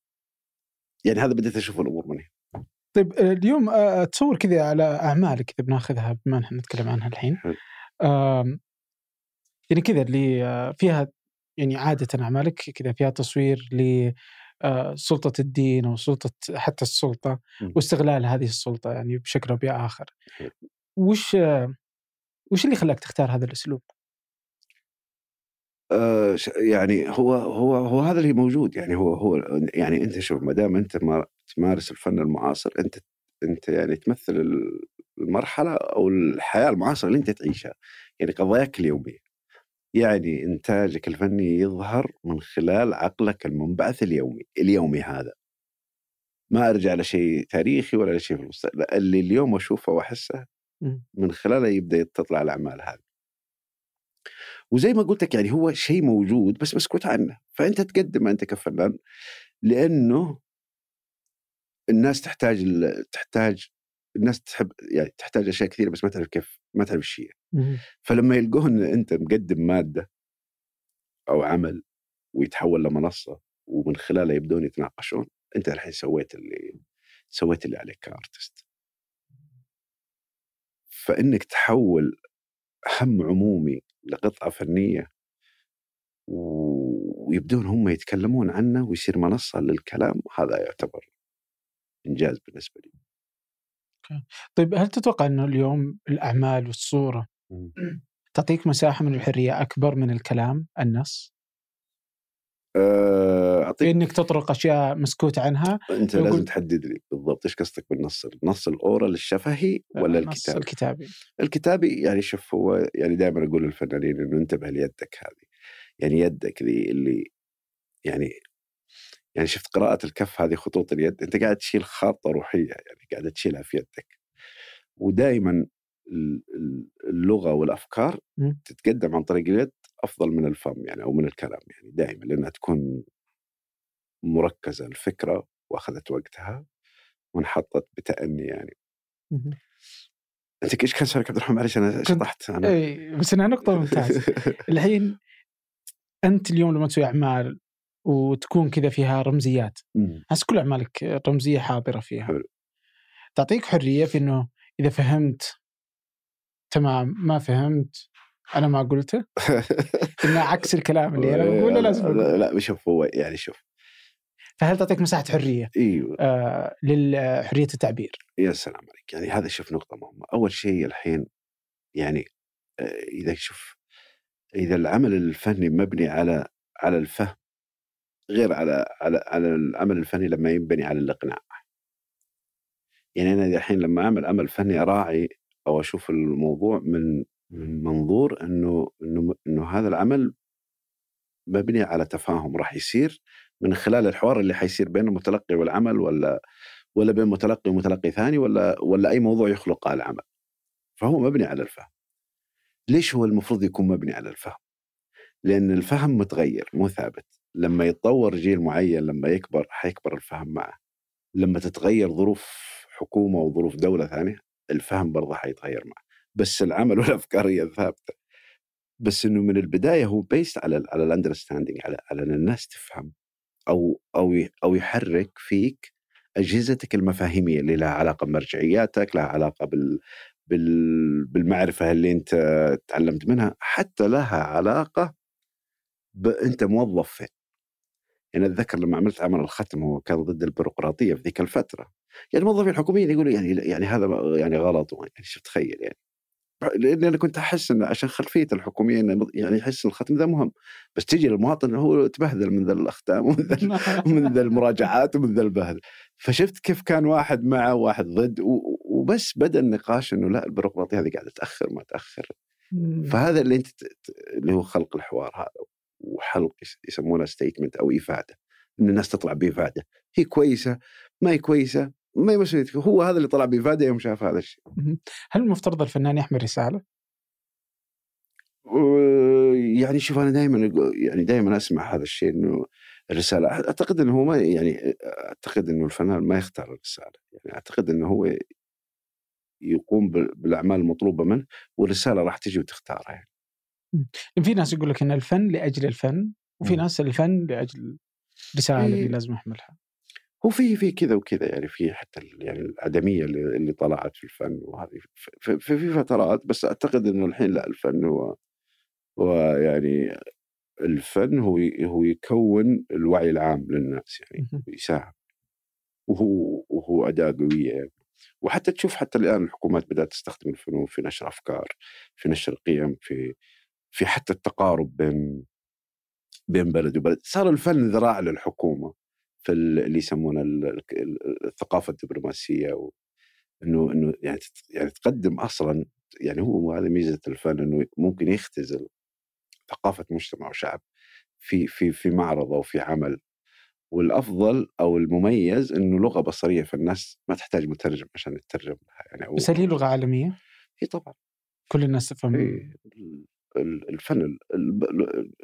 يعني هذا بديت أشوف الأمور من هنا. طيب آه، اليوم آه، تصور كذا على أعمالك كذا بناخذها بما نحن نتكلم عنها الحين. يعني كذا اللي آه، فيها يعني عادة أعمالك كذا فيها تصوير لسلطه الدين أو سلطة حتى السلطة مم. واستغلال هذه السلطة يعني بشكل بآخر. حلو. وش آه، وش اللي خلاك تختار هذا الأسلوب؟ آه يعني هو هو هو هذا اللي موجود يعني هو هو يعني أنت شوف ما دام أنت ما تمارس الفن المعاصر أنت أنت يعني تمثل ال- المرحلة أو الحياة المعاصرة اللي أنت تعيشها يعني قضاياك اليومية يعني إنتاجك الفني يظهر من خلال عقلك المنبعث اليومي اليومي هذا ما أرجع لشيء تاريخي ولا لشيء في المستقبل اللي اليوم أشوفه وأحسه مم. من خلاله يبدأ تطلع الأعمال هذه وزي ما قلت لك يعني هو شيء موجود بس مسكوت عنه فأنت تقدم أنت كفنان لأنه الناس تحتاج تحتاج الناس تحب يعني تحتاج أشياء كثيرة بس ما تعرف كيف ما تعرف إيش هي. فلما يلقون إن أنت مقدم مادة أو عمل ويتحول لمنصة ومن خلالها يبدون يتناقشون أنت الحين سويت اللي سويت اللي عليك ك artist. فإنك تحول هم عمومي لقطعة فنية ويبدون هم يتكلمون عنه ويصير منصة للكلام هذا يعتبر إنجاز بالنسبة لي. طيب هل تتوقع إنه اليوم الأعمال والصورة تعطيك مساحة من الحرية أكبر من الكلام النص؟ أه، أعطيك إنك تطرق أشياء مسكوت عنها أنت لازم تحدد لي بالضبط إيش قصدك بالنص؟ النص الاورال الشفهي ولا النص الكتابي؟ الكتابي. الكتابي يعني شوف هو يعني دائما أقول للفنانين إنه انتبه ليدك هذه. يعني يدك ذي اللي يعني يعني شفت قراءة الكف هذه خطوط اليد؟ أنت قاعد تشيل خاطة روحية يعني قاعد تشيلها في يدك. ودائما ال- ال- اللغة والأفكار مم. تتقدم عن طريق اليد أفضل من الفم يعني أو من الكلام يعني دائما لأنها تكون مركزة الفكرة وأخذت وقتها وانحطت بتأني يعني. انت إيش كان سؤالك عبد الرحمن معلش أنا شطحت أنا اي بس إنها نقطة ممتازة الحين أنت اليوم لما تسوي أعمال وتكون كذا فيها رمزيات. احس كل أعمالك رمزية حاضرة فيها حلو. تعطيك حرية في إنه إذا فهمت تمام ما فهمت. أنا ما قلته إنه عكس الكلام اللي أنا بقوله لازم. لا, لا شوف هو يعني شوف. فهل تعطيك مساحة حرية إيوه. آه لحريه التعبير؟ يا سلام عليك. يعني هذا شوف نقطة مهمة. أول شيء الحين يعني آه، إذا شوف إذا العمل الفني مبني على على الفهم غير على على على العمل الفني لما ينبني على الإقناع. يعني أنا الحين لما أعمل عمل فني أراعي أو أشوف الموضوع من من منظور إنه إنه إنه هذا العمل مبنيه على تفاهم راح يصير من خلال الحوار اللي حيصير بين المتلقي والعمل ولا ولا بين متلقي ومتلقي ثاني ولا ولا أي موضوع يخلق على العمل. فهو مبني على الفهم. ليش هو المفروض يكون مبني على الفهم؟ لأن الفهم متغير مو ثابت. لما يتطور جيل معين لما يكبر حيكبر الفهم معه. لما تتغير ظروف حكومة وظروف دولة ثانية الفهم برضه حيتغير معه. بس العمل والأفكار هي ثابتة. بس إنه من البداية هو based على على ال understanding على على إن الناس تفهم أو أو أو يحرك فيك أجهزتك المفاهيمية اللي لها علاقة بمرجعياتك، لها علاقة بال بال بالمعرفة اللي أنت تعلمت منها، حتى لها علاقة بانت موظف فين. يعني أتذكر لما عملت عمل الختم هو كان ضد البيروقراطية في ذيك الفترة. يعني الموظفين الحكوميين يقولوا يعني يعني هذا يعني غلط يعني شو تخيل يعني. لأن أنا كنت أحس انه عشان خلفية الحكوميين يعني يحس الختم ذا مهم. بس تجي للمواطن هو تبهذل من ذا الأختام ومن ذا من ذا المراجعات ومن ذا البهذل. فشفت كيف كان واحد معه وواحد ضد وبس بدأ النقاش إنه لا البيروقراطية هذه قاعدة تأخر ما تأخر. فهذا اللي أنت اللي هو خلق الحوار هذا وخلق يسمونه statement أو إفادة. إن الناس تطلع بإفادة. هي كويسة؟ ما هي كويسة؟ ما مسؤوليتك هو هذا اللي طلع بإفادة يوم شاف هذا الشيء هل المفترض الفنان يحمل رسالة؟ يعني شوف أنا دائما يعني دائما أسمع هذا الشيء إنه الرسالة أعتقد إنه هو ما يعني أعتقد إنه الفنان ما يختار الرسالة يعني أعتقد إنه هو يقوم بالأعمال المطلوبة منه والرسالة راح تجي وتختارها يعني. في ناس يقول لك إن الفن لأجل الفن وفي ناس الفن لأجل الرسالة اللي إيه. لازم يحملها. هو في كذا وكذا يعني في حتى يعني الأدمية اللي, اللي طلعت في الفن وهذه في, في, في فترات بس أعتقد إنه الحين لا الفن هو هو يعني الفن هو هو يكون الوعي العام للناس يعني يساهم. وهو وهو أداة قوية. يعني. وحتى تشوف حتى الآن الحكومات بدأت تستخدم الفنون في نشر أفكار في نشر قيم في في حتى التقارب بين بين بلد وبلد. صار الفن ذراع للحكومة. في اللي يسمونه الثقافة الدبلوماسية و إنه إنه يعني يعني تقدم أصلا يعني هو هذه ميزة الفن إنه ممكن يختزل ثقافة مجتمع وشعب في في في معرض أو في عمل. والأفضل أو المميز إنه لغة بصرية فالناس ما تحتاج مترجم عشان تترجم لها يعني بس هل هي لغة عالمية؟ إي طبعا. كل الناس تفهم الفن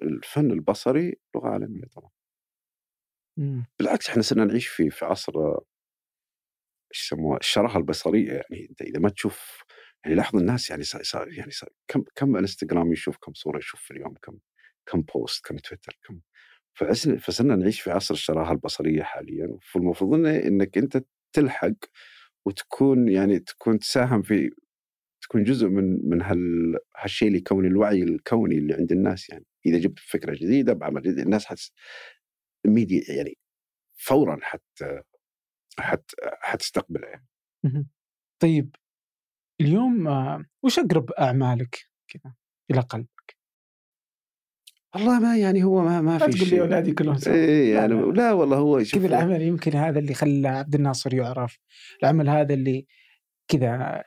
الفن البصري لغة عالمية طبعا. إمم. بالعكس إحنا صرنا نعيش في في عصر إيش يسموها الشراهة البصرية. يعني أنت إذا ما تشوف يعني لاحظ الناس يعني صار يعني صار كم كم إنستغرام يشوف كم صورة يشوف في اليوم كم كم بوست كم تويتر كم. فصرنا نعيش في عصر الشراهة البصرية حاليا. فالمفروض إنك أنت تلحق وتكون يعني تكون تساهم في تكون جزء من من هال هالشيء اللي يكون الوعي الكوني اللي عند الناس يعني. إذا جبت فكرة جديدة بعمل جديد الناس حتس ميديا يعني فورا حت حت حتستقبله يعني. طيب اليوم آه، وش أقرب أعمالك كذا إلى قلبك؟ والله ما يعني هو ما ما في شيء تقول لي أولادي كلهم سوا. إيه يعني لا, لا والله هو كذا العمل يمكن هذا اللي خلى عبد الناصر يعرف. العمل هذا اللي كذا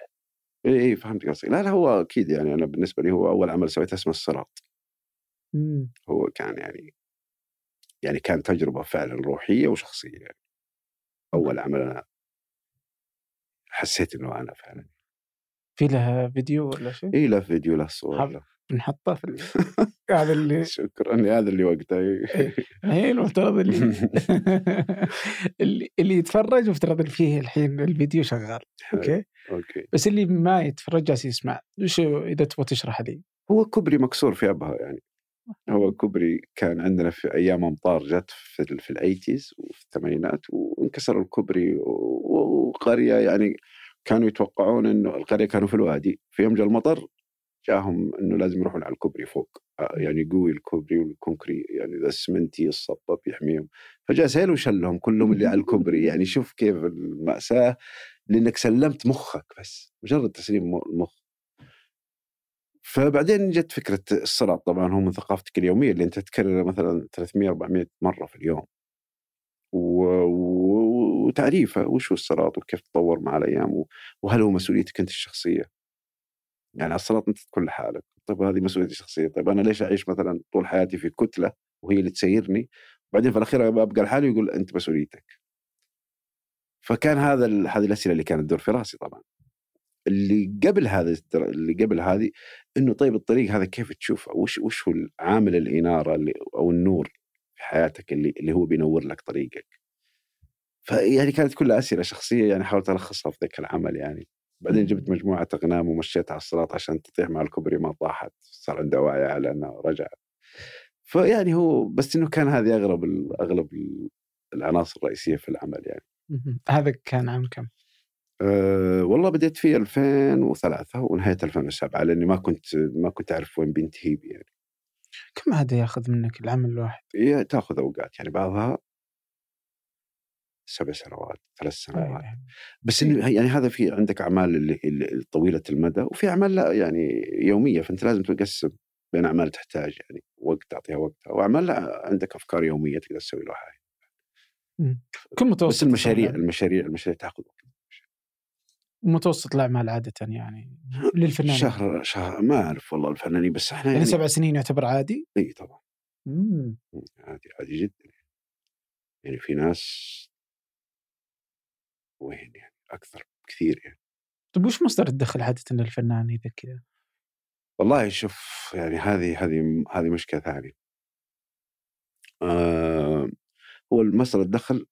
اي اي فهمت قصدي لا لا هو أكيد يعني أنا بالنسبة لي هو أول عمل سويته اسمه الصراط. هو كان يعني يعني كان تجربة فعلا روحية وشخصية يعني. أول عمل أنا حسيت إنه أنا فعلا. في له فيديو ولا شيء؟ اي له فيديو له صور نحطه في هذا اللي شكرا هذا اللي وقته اي إيه، المفترض اللي اللي اللي يتفرج مفترض فيه الحين الفيديو شغال okay؟ okay. بس اللي ما يتفرج جالس يسمع. وش إذا تبغى تشرح لي؟ هو كوبري مكسور في أبها يعني. هو كوبري كان عندنا في أيام أمطار جت في, في ال eighties وفي الثمانينات وانكسر الكوبري وقرية يعني كانوا يتوقعون إنه القرية كانوا في الوادي. في يوم جاء المطر جاهم إنه لازم يروحون على الكوبري فوق آه، يعني قوي الكوبري وال concrete يعني ذا السمنتي الصبب يحميهم. فجاء سيل وشلهم كلهم اللي على الكوبري. يعني شوف كيف المأساة لأنك سلمت مخك بس مجرد تسليم المخ فبعدين جت فكرة الصراط طبعا هو من ثقافتك اليومية اللي أنت تكرر مثلا 300 400 مرة في اليوم. و... و... وتعريفه وش هو الصراط وكيف تطور مع الأيام وهل هو مسؤوليتك أنت الشخصية؟ يعني الصراط أنت تكون لحالك، طيب هذه مسؤوليتي الشخصية، طيب أنا ليش أعيش مثلا طول حياتي في كتلة وهي اللي تسيرني؟ بعدين في الأخير أبقى لحالي ويقول أنت مسؤوليتك. فكان هذا ال- هذه الأسئلة اللي كانت تدور في رأسي طبعا. اللي قبل هذا اللي قبل هذه إنه طيب الطريق هذا كيف تشوفه؟ وش وش هو عامل الإنارة اللي أو النور في حياتك اللي اللي هو بينور لك طريقك. فيعني كانت كلها أسئلة شخصية يعني حاولت ألخصها في ذاك العمل يعني. بعدين جبت مجموعة أغنام ومشيتها على الصراط عشان تطيح مع الكوبري ما طاحت صار عندها وعي على إنها رجعت. فيعني هو بس إنه كان هذه اغلب أغلب ال- العناصر الرئيسية في العمل يعني. هذا كان عام كم؟ أه والله بديت في 2003 ونهاية 2007 لأني ما كنت ما كنت أعرف وين بينتهي بي يعني. كم هذا ياخذ منك العمل الواحد؟ هي تأخذ أوقات يعني بعضها سبع سنوات ثلاث سنوات. بس إنه يعني هذا في عندك أعمال اللي طويلة المدى وفي أعمال لا يعني يومية فأنت لازم تقسم بين أعمال تحتاج يعني وقت تعطيها وقتها وأعمال لا عندك أفكار يومية تقدر تسوي لها. كم متوسط بس المشاريع؟ المشاريع المشاريع تأخذ وقت. متوسط الاعمال عادة يعني للفنان شهر شهر ما أعرف والله الفنانين بس إحنا يعني يعني سبع سنين يعتبر عادي؟ إي طبعا. مم. عادي عادي جدا. يعني في ناس وين يعني؟ أكثر بكثير يعني. طيب وش مصدر الدخل عادة للفنان إذا كذا؟ والله شوف يعني هذه هذه هذه مشكلة ثانية. آه هو المصدر الدخل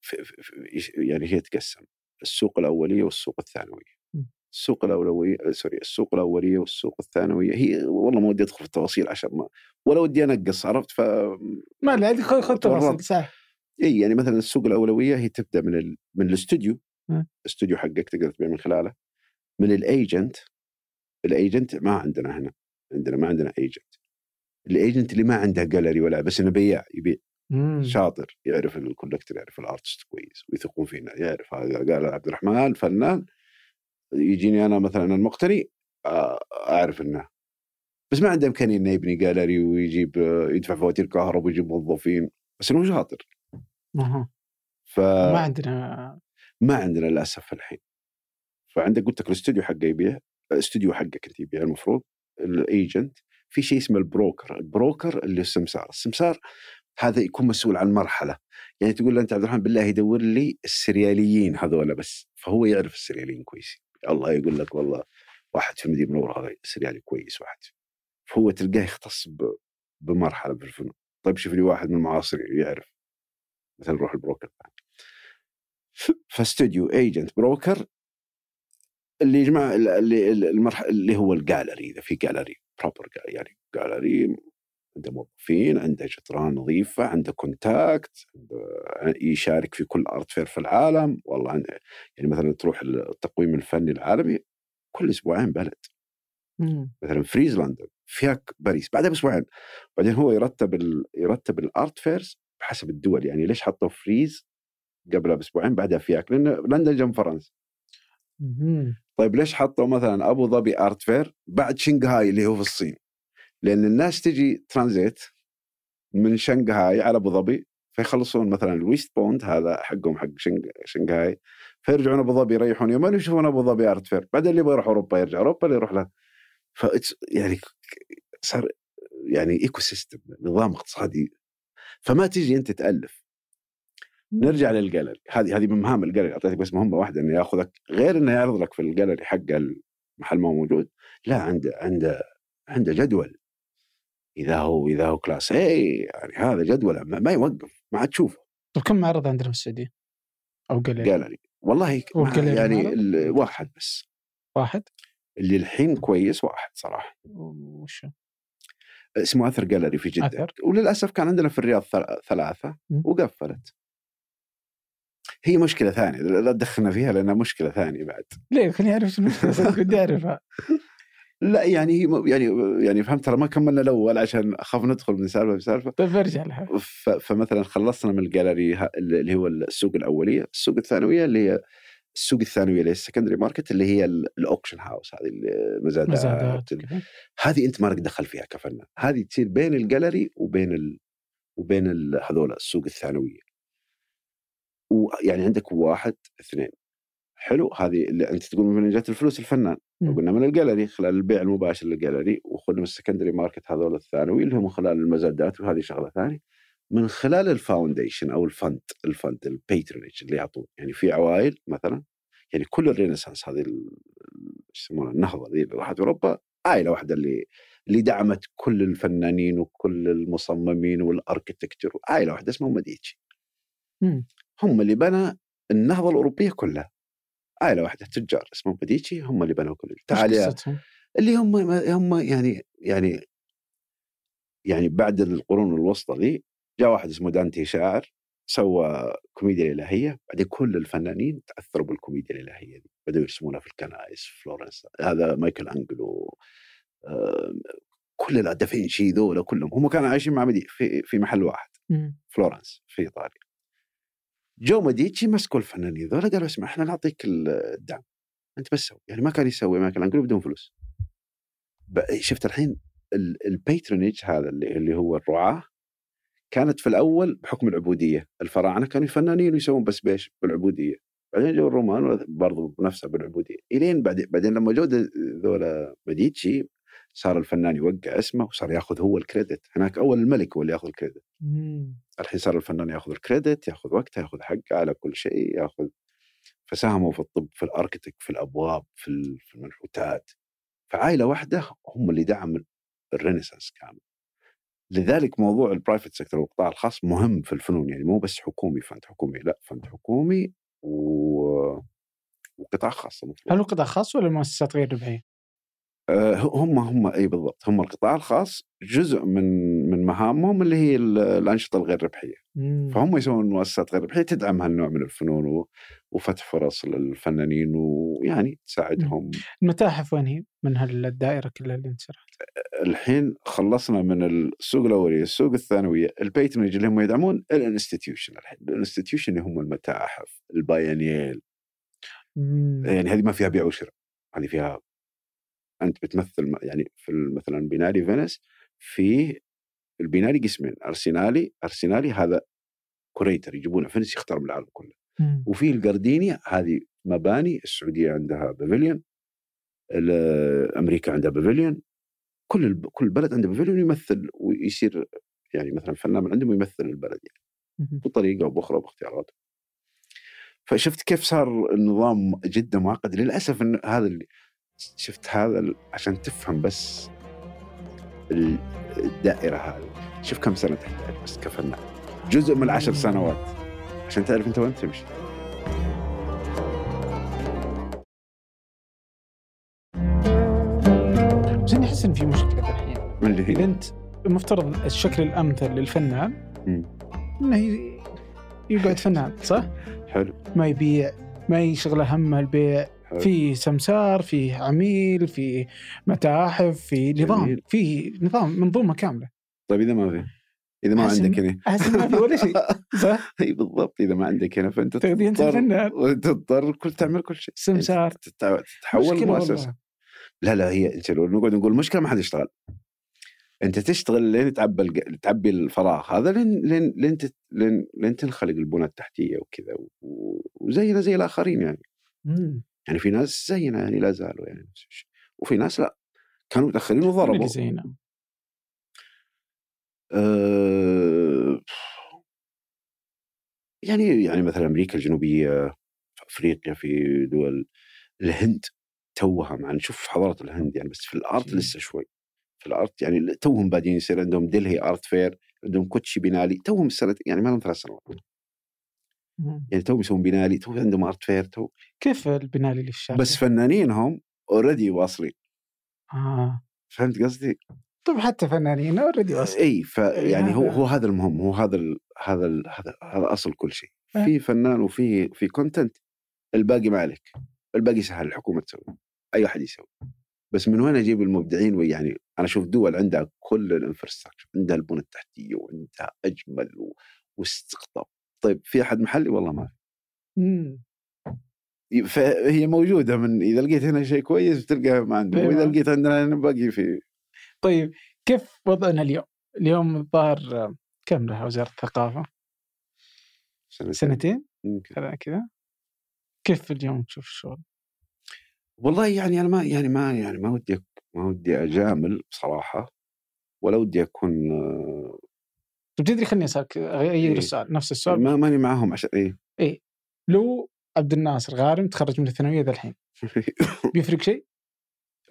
في في في يعني هي تقسم. السوق الأولية والسوق الثانوية. م. السوق الأولوية sorry السوق الأولية والسوق الثانوية هي والله ما ودي أدخل في التفاصيل عشان ما ولا ودي أنقص عرفت؟ ف ما لا خذ خذ تفاصيل. صح. إي يعني مثلا السوق الأولوية هي تبدأ من ال... من الاستوديو. م. الاستوديو حقك تقدر تبيع من خلاله. من ال agent ال agent ما عندنا هنا عندنا ما عندنا agent ال agent اللي ما عنده جاليري ولا بس إنه بياع يبيع. مم. شاطر يعرف ال collector يعرف ال artist كويس ويثقون فينا يعرف هذا قال عبد الرحمن فنان يجيني أنا مثلا المقتني آه، أعرف إنه. بس ما عنده إمكانية إنه يبني جاليري ويجيب يدفع فواتير كهرباء ويجيب موظفين بس إنه شاطر. أها. فما ما عندنا ما عندنا للأسف الحين. فعندك قلت لك الاستوديو حقه يبيع الاستوديو حقك أنت يبيع المفروض ال agent في شيء اسمه ال broker ال broker اللي السمسار. السمسار هذا يكون مسؤول عن مرحلة. يعني تقول له أنت عبد الرحمن بالله يدور لي السرياليين هذول بس فهو يعرف السرياليين كويس. الله يقول لك والله واحد في المدينة المنوره هذا سريالي كويس واحد. فهو تلقاه يختص بمرحلة بالفنون طيب شوف لي واحد من المعاصر يعرف. مثلا روح ال broker. فاستوديو agent broker اللي يجمع اللي المرحله اللي هو الجاليري إذا في gallery proper يعني جاليري عنده موظفين عنده جدران نظيفة عنده contact عنده يشارك في كل art fair في العالم. والله يعني مثلا تروح التقويم الفني العالمي كل أسبوعين بلد. مم. مثلا فريز لندن فياك باريس بعدها بأسبوعين. بعدين هو يرتب ال... يرتب ال art fairs بحسب الدول. يعني ليش حطوا فريز قبلها بأسبوعين بعدها فياك؟ لأن لندن جنب فرنسا. طيب ليش حطوا مثلا أبو ظبي art fair بعد شنغهاي اللي هو في الصين؟ لأن الناس تجي ترانزيت من شنغهاي على أبو ظبي فيخلصون مثلا الويست بوند هذا حقهم حق شنغ- شنغهاي فيرجعون أبو ظبي يريحون يومين ويشوفون أبو ظبي art fair بعدين اللي يبغى يروح أوروبا يرجع أوروبا اللي يروح له. ف يعني صار يعني ecosystem نظام اقتصادي. فما تجي أنت تألف. نرجع للجاليري هذه هذه من مهام الجاليري أعطيتك بس مهمة واحدة إنه يأخذك غير إنه يعرض لك في الجاليري حق المحل ما هو موجود. لا عنده عنده عنده جدول. إذا هو إذا هو class اي يعني هذا جدول ما, ما يوقف ما عاد تشوفه. طيب كم معرض عندنا في السعودية؟ أو gallery gallery والله يعني واحد بس. واحد؟ اللي الحين كويس واحد صراحة. وش؟ اسمه أثر جاليري في جدة. أثر. وللأسف كان عندنا في الرياض ثل- ثلاثة م. وقفلت. هي مشكلة ثانية لا تدخلنا فيها لأنها مشكلة ثانية بعد. ليه؟ خليني أعرف شو المشكلة ودي أعرفها. لا يعني هي يعني يعني فهمت ترى ما كملنا الأول عشان اخاف ندخل من سالفة بسالفه طيب برجع لها. فمثلا خلصنا من الجاليري اللي هو السوق الأولية، السوق الثانوية اللي هي السوق الثانوية اللي هي ال secondary market اللي هي ال- ال auction house هذه المزادات مزادات. هذه أنت ما لك دخل فيها كفنان، هذه تصير بين الجاليري وبين ال... وبين هذول السوق الثانوية. ويعني عندك واحد اثنين. حلو هذه اللي أنت تقول من جت الفلوس الفنان. قلنا من الجاليري خلال البيع المباشر للجاليري من ال secondary market هذول الثانوي اللي هم من خلال المزادات وهذه شغلة ثانية. من خلال ال foundation أو ال fund ال fund ال patronage اللي يعطون. يعني في عوائل مثلا يعني كل ال Renaissance هذه يسمونها النهضة اللي راحت أوروبا عائله واحدة اللي اللي دعمت كل الفنانين وكل المصممين وال architecture عائله واحدة اسمها مديتشي. هم اللي بنى النهضة الأوروبية كلها. عائله واحدة تجار اسمهم مديتشي هم اللي بنوا كل تعال؟ اللي هم هم يعني يعني يعني بعد القرون الوسطى ذي جاء واحد اسمه دانتي شاعر سوى كوميديا الالهيه بعدين كل الفنانين تأثروا بالكوميديا الإلهية دي بدأوا يرسمونها في الكنائس في فلورنس هذا مايكل أنجلو كل دافنشي ذولا كلهم هم كانوا عايشين مع مديتشي في في محل واحد. فلورنس في إيطاليا جو مديتشي مسكوا الفنانين ذولا قالوا اسمع إحنا نعطيك الدعم. أنت بس سوي. يعني ما كان يسوي مايكل انجلو بدون فلوس. شفت الحين ال patronage هذا اللي, اللي هو الرعاة كانت في الأول بحكم العبودية. الفراعنة كانوا فنانين ويسوون بس بيش بالعبودية. بعدين جو الرومان برضو بنفسها بالعبودية. إلين بعدين بعدين لما جو ذولا مديتشي صار الفنان يوقع اسمه وصار ياخذ هو ال credit. هناك أول الملك هو اللي ياخذ ال credit. الحين صار الفنان ياخذ ال credit ياخذ وقته ياخذ حقه على كل شيء ياخذ فساهموا في الطب في ال architecture في الأبواب في ال- في المنحوتات فعائلة واحدة هم اللي دعموا ال Renaissance كامل لذلك موضوع ال private sector والقطاع الخاص مهم في الفنون يعني مو بس حكومي fund حكومي لا fund حكومي و... وقطاع خاص المفروض. هل هو قطاع خاص ولا مؤسسات غير ربحية؟ آه، هم هم إي بالضبط هم القطاع الخاص جزء من مهامهم اللي هي ال- الأنشطة الغير ربحية مم. فهم يسوون مؤسسات غير ربحية تدعم هالنوع من الفنون. وفتح فرص للفنانين ويعني تساعدهم المتاحف وين هي من هالدائرة كلها اللي انت؟ الحين خلصنا من السوق الاولي السوق الثانويه ال patronage اللي هم يدعمون ال institution الحين ال institution اللي هم المتاحف ال biennial مم. يعني هذه ما فيها بيع وشراء هذه فيها أنت بتمثل يعني في مثلا بينالي فينيس في البينالي قسمين أرسنالي أرسنالي هذا curator يجيبونه فينيس يختار من العالم كله مم. وفي الجاردينيا هذه مباني السعودية عندها pavilion أمريكا عندها pavilion كل الب... كل بلد عنده pavilion يمثل ويصير يعني مثلا فنان من عندهم يمثل البلد يعني. بطريقة أو بأخرى باختياراته. فشفت كيف صار النظام جدا معقد للأسف إن هذا اللي شفت هذا عشان تفهم بس الدائرة هذه. شوف كم سنة تحتاج بس كفنان جزء من العشر سنوات. عشان تعرف انت وين تمشي. بس احس إن في مشكلة الحين. من اللي إذا هي أنت المفترض الشكل الأمثل للفنان. إنه يقعد فنان صح؟ حلو. ما يبيع ما يشغله هم البيع. في سمسار في عميل في متاحف في نظام. في نظام منظومة كاملة. طيب إذا ما في إذا ما عندك هنا. أحس ما في ولا شيء. صح؟ إي بالضبط. إذا ما عندك هنا فأنت أنت تضطر تضطر كل تعمل كل شيء. سمسار. تتحول مؤسسة. لا لا هي نقعد نقول مشكلة ما حد يشتغل. أنت تشتغل لين تعبي الج- تعبي الفراغ هذا لين لين لين تت- لين, لين تنخلق البنى التحتية وكذا و- وزينا زي الآخرين يعني. مم. يعني في ناس زينا يعني لا زالوا يعني نفس الشيء. وفي ناس لا كانوا متأخرين من اللي وضربوا زينا أه يعني يعني مثلا أمريكا الجنوبية في أفريقيا في دول الهند توها مع نشوف حضارة الهند يعني بس في ال art. لسه شوي في ال art يعني توهم بادين يصير عندهم دلهي art fair عندهم كوتشي بينالي توهم السنة يعني ما لهم ثلاث سنوات. يعني توهم يسوون بينالي تو عندهم art fair تو. كيف البنالي اللي في الشارع؟ بس فنانينهم already واصلين. آه. فهمت قصدي؟ طيب حتى فنانين already أصلا إي فيعني هو هو هذا المهم هو هذا ال هذا ال هذا هذا أصل كل شيء. في فنان وفي في content الباقي ما عليك. الباقي سهل الحكومة تسوي. أي احد يسوي. بس من وين أجيب المبدعين؟ ويعني أنا أشوف دول عندها كل ال infrastructure عندها البنى التحتية وعندها أجمل واستقطاب. طيب في أحد محلي والله ما. في فهي موجودة من إذا لقيت هنا شيء كويس بتلقى ما عندهم أيوة. وإذا لقيت عندنا باقي في طيب كيف وضعنا اليوم؟ اليوم الظاهر كم لها وزارة الثقافة؟ سنتين سنتين كذا كذا كيف اليوم تشوف الشغل؟ والله يعني أنا ما يعني ما يعني ما ودي ما ودي أجامل بصراحة ولا ودي أكون آه، طيب تدري خليني أسألك أغير إيه. السؤال نفس السؤال ما ماني معاهم عشان إيه إيه لو عبد الناصر غارم تخرج من الثانوية ذا الحين بيفرق شيء؟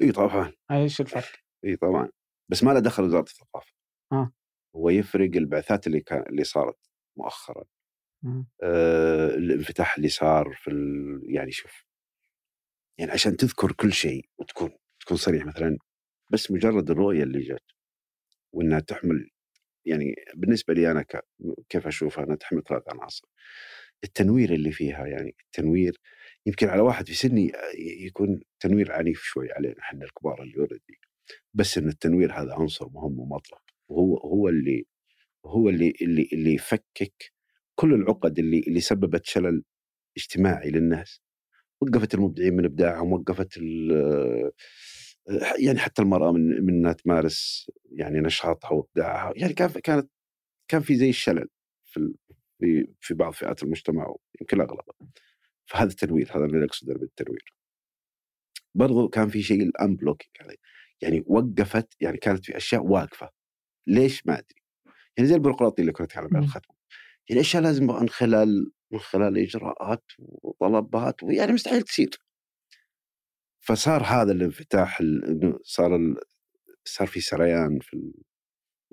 اي طبعا إيش الفرق؟ اي طبعا بس ما له دخل وزارة الثقافة آه. هو يفرق البعثات اللي كان اللي صارت مؤخرا مم. آه الانفتاح اللي صار في ال... يعني شوف يعني عشان تذكر كل شيء وتكون تكون صريح مثلا بس مجرد الرؤية اللي جت وإنها تحمل يعني بالنسبة لي أنا. كيف أشوفها؟ انها تحمل ثلاث عناصر التنوير اللي فيها يعني التنوير يمكن على واحد في سني يكون تنوير عنيف شوي علينا إحنا الكبار اللي أوريدي. بس إن التنوير هذا عنصر مهم ومطلق وهو هو اللي هو اللي اللي اللي يفكك كل العقد اللي اللي سببت شلل اجتماعي للناس. وقفت المبدعين من إبداعهم وقفت يعني حتى المرأة من من انها تمارس يعني نشاطها وإبداعها يعني كان كانت كان في زي الشلل في في في بعض فئات المجتمع يمكن أغلبها. فهذا التنوير هذا اللي أقصده بالتنوير. برضو كان في شيء الأن بلوكينج عليه يعني وقفت يعني كانت في أشياء واقفة. ليش؟ ما أدري. يعني زي البيروقراطية اللي كنت مم. الختم. يعني أشياء لازم من خلال من خلال إجراءات وطلبات ويعني مستحيل تصير فصار هذا الانفتاح ال- إنه صار. صار في سريان في.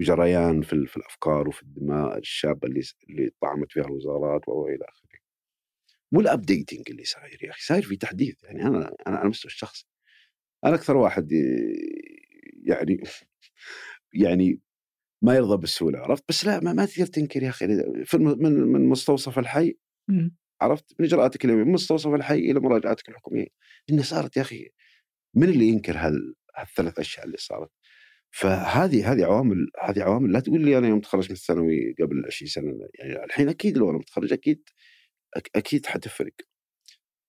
وجريان في. في الأفكار وفي الدماء الشابة اللي اللي طعمت فيها الوزارات وإلى آخره والابديتنج اللي صاير يا أخي صاير في تحديث يعني أنا أنا على المستوى الشخصي أنا أكثر واحد ي- يعني يعني ما يرضى بالسهولة عرفت بس لا ما, ما تقدر تنكر يا أخي من من مستوصف الحي. عرفت من إجراءاتك اليومية من مستوصف الحي إلى مراجعاتك الحكومية انه صارت يا أخي من اللي ينكر هال هالثلاث أشياء اللي صارت فهذه هذه عوامل هذه عوامل لا تقول لي أنا يوم تخرجت من الثانوي قبل 20 سنة يعني الحين أكيد لو أنا متخرج أكيد أكيد حتفرق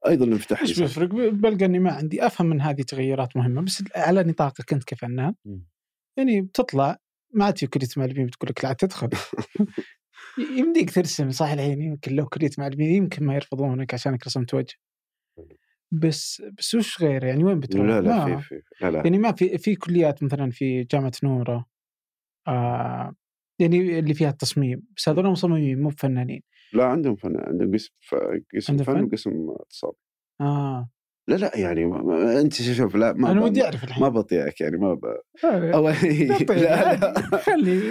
أيضا الانفتاح إيش. بيفرق؟ بلقى إني ما عندي أفهم من هذه تغيرات مهمة بس على نطاقك أنت كفنان. يعني بتطلع ما عاد في كليه معلمين بتقول لك لا تدخل يمديك ترسم صح الحين يمكن لو كليه معلمين يمكن ما يرفضونك عشانك رسمت وجه. بس بس وش غير يعني؟ وين بتروح؟ لا لا ما- في في لا لا. يعني ما في في كليات مثلا في جامعة نوره آه يعني اللي فيها التصميم بس هذول مصممين مو فنانين لا عندهم فن عندهم قسم ف- قسم عندهم فن فن؟ وقسم اتصال. آه. لا لا يعني ما ما أنت شوف لا ما أنا ودي أعرف الحين. ما بطيئك يعني ما ب... أول طيب لا. لا خلي.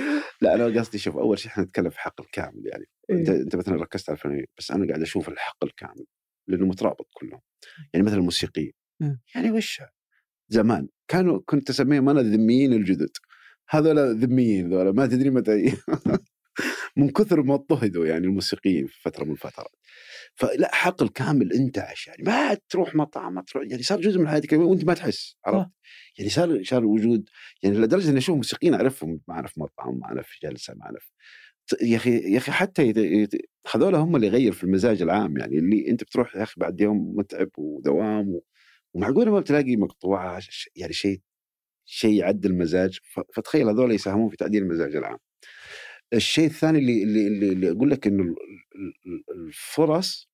لا أنا قصدي شوف أول شيء إحنا نتكلم في حق الكامل يعني. انت إيه. أنت مثلا ركزت على الفنانين بس أنا قاعد أشوف الحق الكامل لأنه مترابط كلهم. يعني مثلا الموسيقيين. مم. يعني وش؟ زمان كانوا كنت أسميهم أنا الذميين الجدد. هذول ذميين ذولا ما تدري متى. من كثر ما اضطهدوا يعني الموسيقيين في فترة من الفترات. فلا حق الكامل انتعش يعني ما تروح مطعم ما تروح يعني صار جزء من حياتك وأنت ما تحس عرفت؟ يعني صار صار وجود يعني لدرجة اني أشوف موسيقيين أعرفهم معنا في مطعم معنا في جلسة معنا في يا أخي يا أخي حتى هذول هم اللي يغير في المزاج العام يعني اللي أنت بتروح يا أخي بعد يوم متعب ودوام و... ومعقولة ما بتلاقي مقطوعة يعني شيء شيء يعدل المزاج. فتخيل هذول يساهمون في تعديل المزاج العام. الشيء الثاني اللي اللي اللي, أقول لك إنه ال- ال- ال- الفرص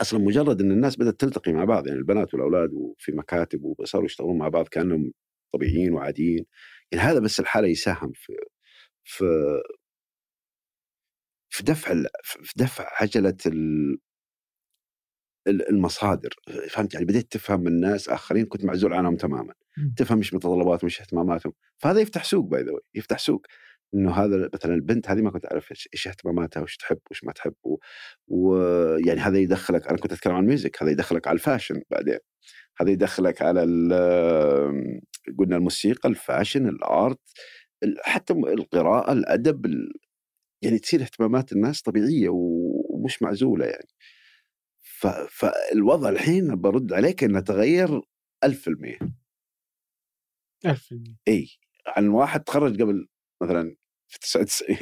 أصلا مجرد إن الناس بدأت تلتقي مع بعض يعني البنات والأولاد وفي مكاتب وصاروا يشتغلون مع بعض كأنهم طبيعيين وعاديين يعني هذا بس الحالة يساهم في في في دفع في دفع عجلة ال- ال- المصادر فهمت يعني بديت تفهم من ناس آخرين كنت معزول عنهم تماما. تفهم إيش متطلباتهم إيش اهتماماتهم فهذا يفتح سوق by the يفتح سوق إنه هذا مثلا البنت هذه ما كنت أعرف إيش اهتماماتها وايش تحب وايش ما تحب ويعني هذا يدخلك أنا كنت أتكلم عن ال music هذا يدخلك على ال fashion بعدين. هذا يدخلك على ال- قلنا الموسيقى ال fashion ال art ال- حتى القراءة الأدب ال- يعني تصير اهتمامات الناس طبيعية ومش معزولة يعني. فالوضع الحين برد عليك إنه تغير ألف في المية. ألف في المية. إي عن واحد تخرج قبل مثلا في 99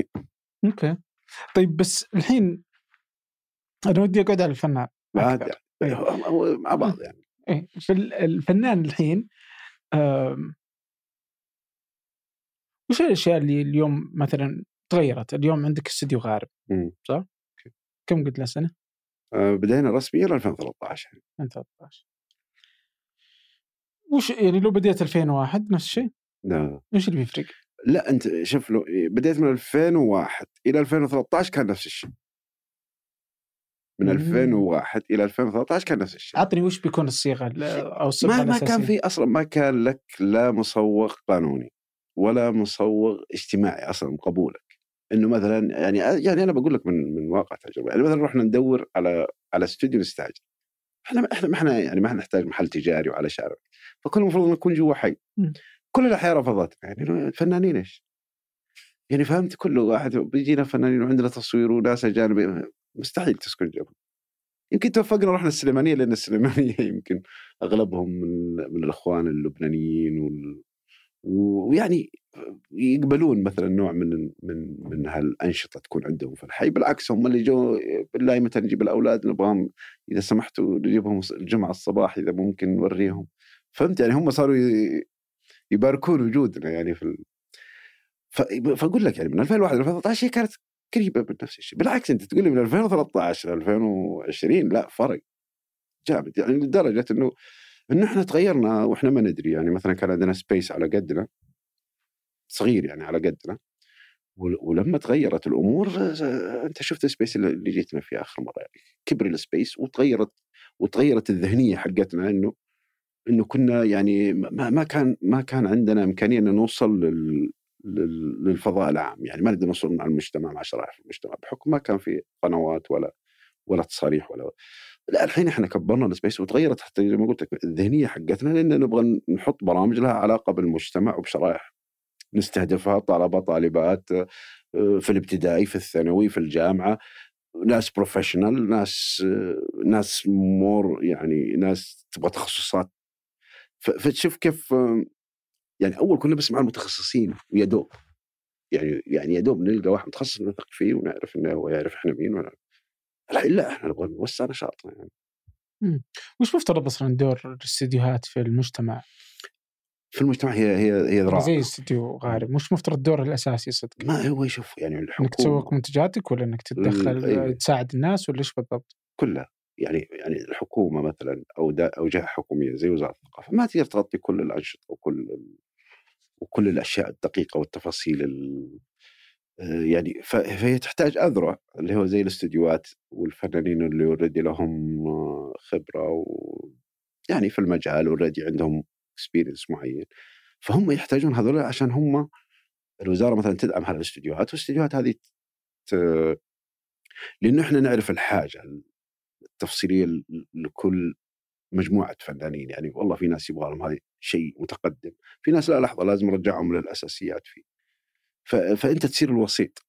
أوكي. طيب بس الحين أنا ودي أقعد على الفنان. أكثر. يعني إيه. مع بعض يعني. إيه. فال- الفنان الحين وش الأشياء اللي اليوم مثلا تغيرت؟ اليوم عندك استديو غارب مم. كم قلت له سنة؟ آه، بدينا رسميا 2013 2013 وش يعني لو بديت 2001 نفس الشيء؟ لا إيش اللي بيفرق؟ لا أنت شوف لو بديت من 2001 إلى 2013 كان نفس الشيء. من مم. 2001 إلى 2013 كان نفس الشيء. عطني وش بيكون الصيغة ال- أو الصيغة ما ما كان في أصلا ما كان لك لا مصوغ قانوني ولا مصوغ اجتماعي أصلا قبولك. إنه مثلا يعني يعني أنا بقول لك من من واقع تجربة. يعني مثلا رحنا ندور على على استوديو نستاجر إحنا إحنا ما إحنا يعني ما نحتاج محل تجاري وعلى شارع. فكل المفروض نكون جوا حي. كل الأحياء رفضتنا يعني إنه فنانين إيش؟ يعني فهمت كل واحد بيجينا فنانين وعندنا تصوير وناس أجانب مستحيل تسكن جنب يمكن توفقنا رحنا السليمانية لأن السليمانية يمكن أغلبهم من من الأخوان اللبنانيين وال ويعني يقبلون مثلا نوع من من من هالأنشطة تكون عندهم في الحي. بالعكس هم اللي جو بالله متى نجيب الأولاد؟ نبغاهم إذا سمحتوا نجيبهم الجمعة الصباح إذا ممكن نوريهم. فهمت؟ يعني هم صاروا يباركون وجودنا يعني في ال... ف... فأقول لك يعني من 2001 ل 2013 هي كانت قريبة من نفس الشيء. بالعكس أنت تقول لي من 2013 ل 2020 لا فرق جامد. يعني لدرجة إنه إنه إحنا تغيرنا وإحنا ما ندري. يعني مثلا كان عندنا space على قدنا صغير يعني على قدنا ول- ولما تغيرت الأمور أنت شفت ال space اللي جيتنا فيه آخر مرة يعني. كبر ال space وتغيرت وتغيرت الذهنية حقتنا إنه إنه كنا يعني ما ما كان ما كان عندنا إمكانية ان نوصل لل لل- للفضاء العام. يعني ما نقدر نوصل مع المجتمع مع شرائح المجتمع بحكم ما كان في قنوات ولا ولا تصاريح ولا لا الحين إحنا كبرنا ال space وتغيرت حتى زي ما قلت لك الذهنية حقتنا لأن نبغى نحط برامج لها علاقة بالمجتمع وبشرائح. نستهدفها طلبة طالبات آه، في الابتدائي في الثانوي في الجامعة. ناس professional ناس آه، ناس more يعني ناس تبغى تخصصات فتشوف كيف يعني أول كنا بس مع المتخصصين ويا دوب يعني يعني يا دوب نلقى واحد متخصص نثق فيه ونعرف إنه هو يعرف إحنا مين ولا الحين لا إحنا نبغى نوسع نشاطنا يعني وش مفترض أصلا دور الاستديوهات في المجتمع؟ في المجتمع هي هي هي ذراع زي استديو غارب وش مفترض الدور الأساسي صدق؟ ما هو يشوف يعني إنك الحكومة تسوق منتجاتك ولا إنك تتدخل أيوة. تساعد الناس ولا إيش بالضبط؟ كلها يعني يعني الحكومة مثلا أو أو جهة حكومية زي وزارة الثقافة ما تقدر تغطي كل الأنشطة وكل وكل الأشياء الدقيقة والتفاصيل ال- آه، يعني فهي تحتاج اذرع اللي هو زي الاستديوهات والفنانين اللي already لهم آه، خبرة و يعني في المجال already عندهم experience معين. فهم يحتاجون هذول عشان هم الوزارة مثلا تدعم هذه الاستديوهات والاستديوهات هذه ت... لأنه إحنا نعرف الحاجة التفصيليه ل- لكل مجموعة فنانين يعني والله في ناس يبغى لهم هذا شيء متقدم في ناس لا لحظة لازم نرجعهم للأساسيات فيه. فأنت تصير الوسيط.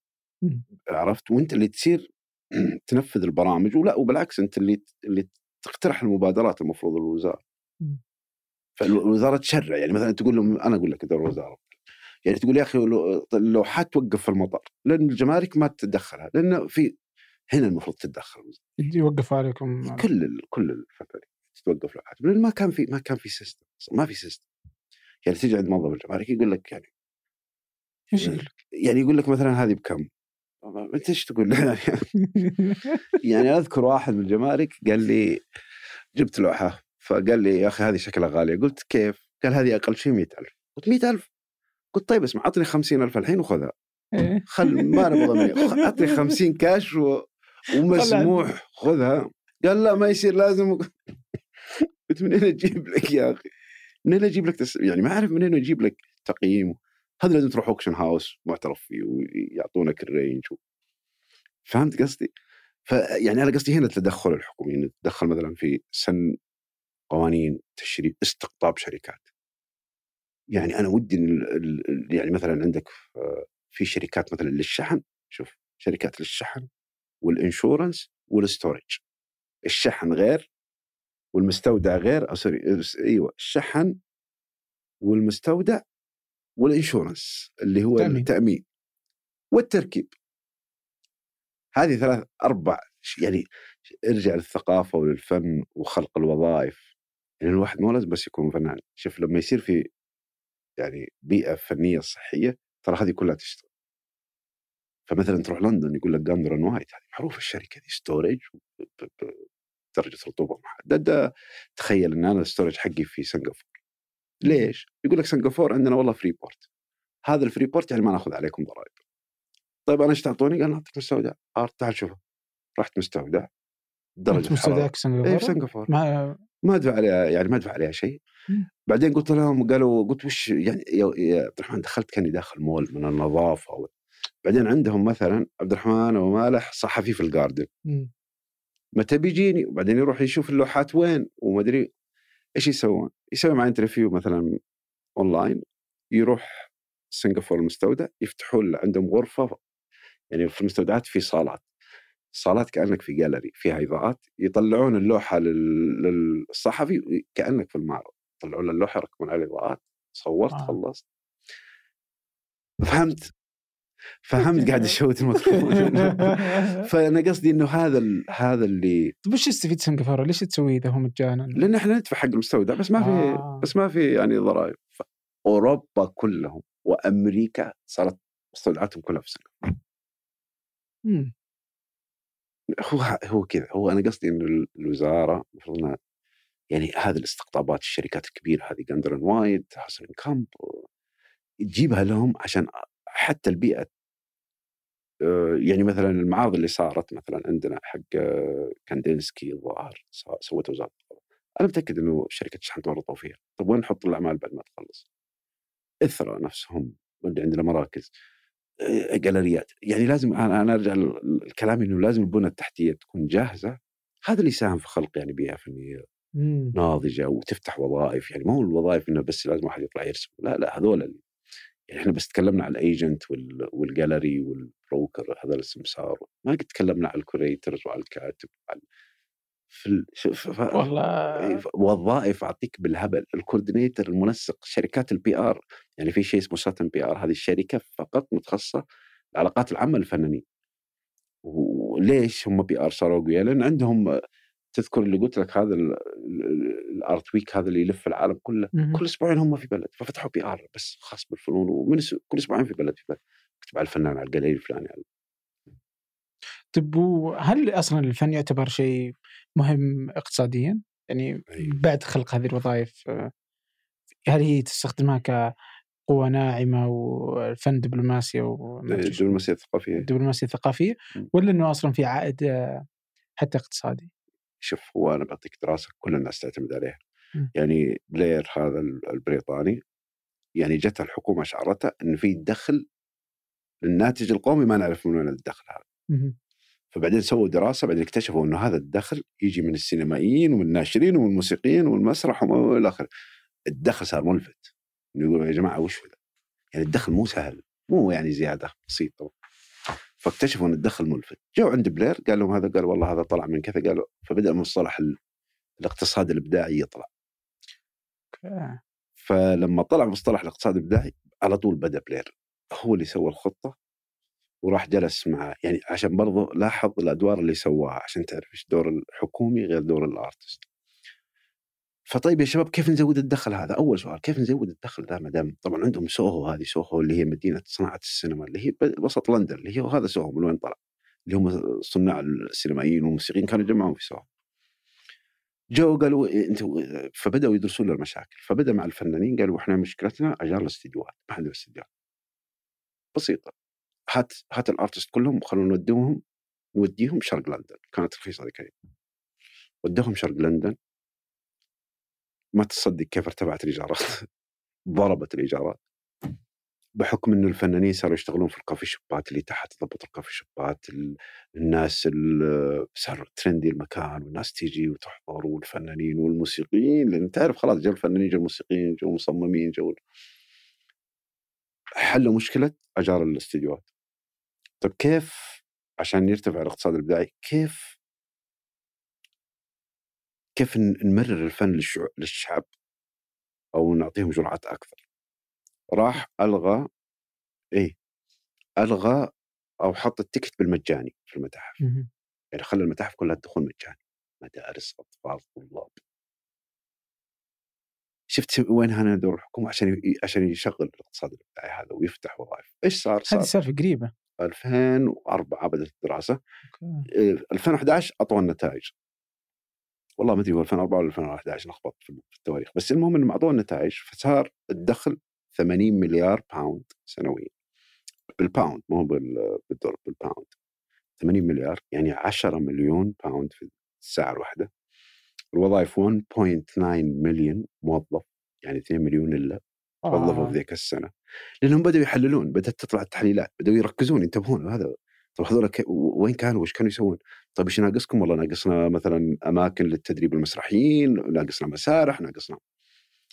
عرفت وأنت اللي تصير تنفذ البرامج ولا وبالعكس أنت اللي اللي تقترح المبادرات المفروض الوزارة. فالوزارة تشرع يعني مثلا تقول لهم أنا أقول لك دور الوزارة يعني تقول يا أخي لو- اللوحات توقف في المطار لأن الجمارك ما تتدخلها لأن في هنا المفروض تتدخل. يوقف عليكم. كل ال- كل الفنانين تتوقف لوحات لأن ما كان في ما كان في system ما في system يعني تيجي عند موظف الجمارك يقول لك يعني إيش يقول لك؟ يعني يقول لك مثلا هذه بكم؟ أنت إيش تقول؟ يعني, يعني أذكر واحد من الجمارك قال لي جبت لوحة فقال لي يا أخي هذه شكلها غالية. قلت كيف؟ قال هذه أقل شيء 100000 قلت 100000 قلت طيب اسمع أعطني 50000 الحين وخذها. إيه. خل ما نبغى مني أعطني 50 كاش و... ومسموح خذها. قال لا ما يصير لازم. قلت منين أجيب لك يا أخي؟ منين أجيب لك تس... يعني ما أعرف منين أجيب لك تقييم. هذا لازم تروح auction house معترف فيه ويعطونك ال range و... فهمت قصدي؟ فيعني أنا قصدي هنا التدخل الحكومي انه تدخل مثلا في سن قوانين تشريع استقطاب شركات. يعني أنا ودي إن ال- ال- ال- يعني مثلا عندك آه، في شركات مثلا للشحن. شوف شركات للشحن. وال insurance وال storage الشحن غير والمستودع غير سوري أيوه الشحن والمستودع وال insurance اللي هو تأمين. التأمين والتركيب. هذه ثلاث أربع يعني ارجع للثقافة وللفن وخلق الوظائف. يعني الواحد مو لازم بس يكون فنان. شوف لما يصير في يعني بيئة فنية صحية ترى هذه كلها تشتغل. فمثلا تروح لندن يقول لك Gander & White هذه معروفه الشركة دي storage درجة رطوبة محدده تخيل إن أنا ال storage حقي في سنغافورة. ليش؟ يقول لك سنغافورة عندنا والله free port هذا ال free port يعني ما ناخذ عليكم ضرائب. طيب أنا إيش تعطوني؟ قال نعطيك مستودع آه تعال شوفه رحت مستودع درجة مستودعك سنغافوره؟ اي في سنغافورة؟ ما ما أدفع عليها يعني ما أدفع عليها شيء. بعدين قلت لهم قالوا قلت وش يعني يا عبد الرحمن دخلت كأني داخل مول من النظافة بعدين عندهم مثلا عبد الرحمن ومالح صحفي في الجاردن متى بيجيني؟ وبعدين يروح يشوف اللوحات وين؟ وما أدري إيش يسوون؟ يسوي معي انترفيو مثلا اونلاين يروح سنغافورة المستودع يفتحوا له عندهم غرفة يعني في المستودعات في صالات. صالات كأنك في جاليري فيها اضاءات يطلعون اللوحة للصحفي كأنك في المعرض. يطلعون له اللوحة يركبون على الإضاءات. صورت آه. خلصت. فهمت؟ فهمت قاعد اشوت الميكروفون فأنا قصدي إنه هذا هذا اللي طيب وش يستفيد سنغافوره؟ ليش تسوي إذا هو مجانا؟ لأن إحنا ندفع حق المستودع بس ما في آه. بس ما في يعني ضرائب أوروبا كلهم وأمريكا صارت مستودعاتهم كلها في سنغافوره هو هو كذا هو أنا قصدي انه الوزارة المفروض يعني هذه الاستقطابات الشركات الكبيرة هذه جاندر وايد حسن كامب تجيبها لهم عشان حتى البيئة يعني مثلا المعارض اللي صارت مثلا عندنا حق كاندينسكي الظاهر سوت وزاره أنا متأكد إنه شركة الشحن تورطوا فيها. طيب وين نحط الأعمال بعد ما تخلص؟ اثرى نفسهم واللي عندنا مراكز آه، جاليريات يعني لازم أنا أرجع الكلام إنه لازم البنى التحتية تكون جاهزة. هذا اللي يساهم في خلق يعني بيئة فنية ناضجة وتفتح وظائف. يعني ما هو الوظائف إنه بس لازم واحد يطلع يرسم. لا لا هذول يعني إحنا بس تكلمنا عن ال agent وال gallery وال broker هذا السمسار ما قد تكلمنا عن ال curators وعلى الكاتب وعلى في ال... ف... والله وظائف أعطيك بالهبل ال coordinator المنسق شركات ال PR يعني في شيء اسمه Sutton PR هذه الشركة فقط متخصصة العلاقات العامه للفنانين وليش هم PR صاروا اقوياء؟ لأن عندهم تذكر اللي قلت لك هذا ال art week هذا اللي يلف العالم كله كل أسبوعين هم في بلد ففتحوا PR بس خاص بالفنون ومن كل أسبوعين في بلد في بلد أكتب على الفنان على الجاليري الفلاني طيب وهل أصلا الفن يعتبر شيء مهم اقتصاديا؟ يعني أيوه. بعد خلق هذه الوظائف هل هي تستخدمها كقوة ناعمة والفن دبلوماسية الدبلوماسية الثقافية الدبلوماسية الثقافية ولا إنه أصلا في عائد حتى اقتصادي؟ شوف هو أنا بعطيك دراسة كل الناس تعتمد عليها م. يعني بلير هذا البريطاني يعني جت الحكومة اشعرتها انه في دخل للناتج القومي ما نعرف من وين الدخل هذا م. فبعدين سووا دراسة بعدين اكتشفوا إنه هذا الدخل يجي من السينمائيين ومن الناشرين ومن الموسيقيين والمسرح والى آخره الدخل صار ملفت يقولوا يا جماعة وش هذا؟ يعني الدخل مو سهل مو يعني زيادة بسيطة فاكتشفوا إن الدخل ملفت. جاءوا عند بلير قال لهم هذا قال والله هذا طلع من كذا قالوا فبدأ مصطلح الاقتصاد الإبداعي يطلع. فلما طلع مصطلح الاقتصاد الإبداعي على طول بدأ بلير هو اللي سوى الخطة وراح جلس مع يعني عشان برضه لاحظ الأدوار اللي سواها عشان تعرف إيش دور الحكومي غير دور ال artist. فطيب يا شباب كيف نزود الدخل هذا؟ أول سؤال كيف نزود الدخل ذا ما دام طبعا عندهم سوهو هذه سوهو اللي هي مدينة صناعة السينما اللي هي وسط لندن اللي هي هذا سوهو من وين طلع؟ اللي هم صناع السينمائيين والموسيقيين كانوا يجمعون في سوهو. جو قالوا إيه، أنتوا فبدأوا يدرسون المشاكل فبدأ مع الفنانين قالوا إحنا مشكلتنا أجار الاستديوهات ما عندنا استديوهات. بسيطه هات هات الأرتست كلهم خلونا نوديهم نوديهم شرق لندن كانت رخيصة ذيك ودوهم شرق لندن ما تصدق كيف ارتفعت الإيجارات. ضربت الإيجارات. بحكم إنه الفنانين صاروا يشتغلون في الكافي شوبات اللي تحت ضبط الكافي شوبات الناس صار trendy المكان والناس تيجي وتحضر والفنانين والموسيقيين لأن تعرف خلاص جو الفنانين جو الموسيقيين جو المصممين جو حلوا مشكلة أجار الاستديوهات. طيب كيف عشان يرتفع الاقتصاد الإبداعي كيف كيف نمرر الفن للشعب أو نعطيهم جرعات أكثر. راح ألغى إيه ألغى أو حط التكت بالمجاني في المتاحف. يعني خلى المتاحف كلها الدخول مجاني. مدارس أطفال طلاب. شفت وين هنا دور الحكومة عشان عشان يشغل الاقتصاد الابداعي هذا ويفتح وظائف. إيش صار؟ صار هذه سالفه قريبة. 2004 بدأت الدراسة. أوكي. 2011 اعطوا النتائج والله ما أدري هو 2004 ولا 2011 لخبطت في التواريخ. بس المهم انهم اعطوه النتائج فصار الدخل 80 مليار باوند سنويا. بالباوند مو بالدولار بالباوند 80 مليار يعني 10 مليون باوند في الساعة الواحدة. الوظائف 1.9 مليون موظف يعني 2 مليون إلا توظفوا في ذيك السنة. لأنهم بدأوا يحللون بدأت تطلع التحليلات بدأوا يركزون ينتبهون. هذا طب هذول وين كانوا؟ وش كانوا يسوون؟ طيب إيش ناقصكم؟ والله ناقصنا مثلا أماكن للتدريب المسرحيين، ناقصنا مسارح، ناقصنا.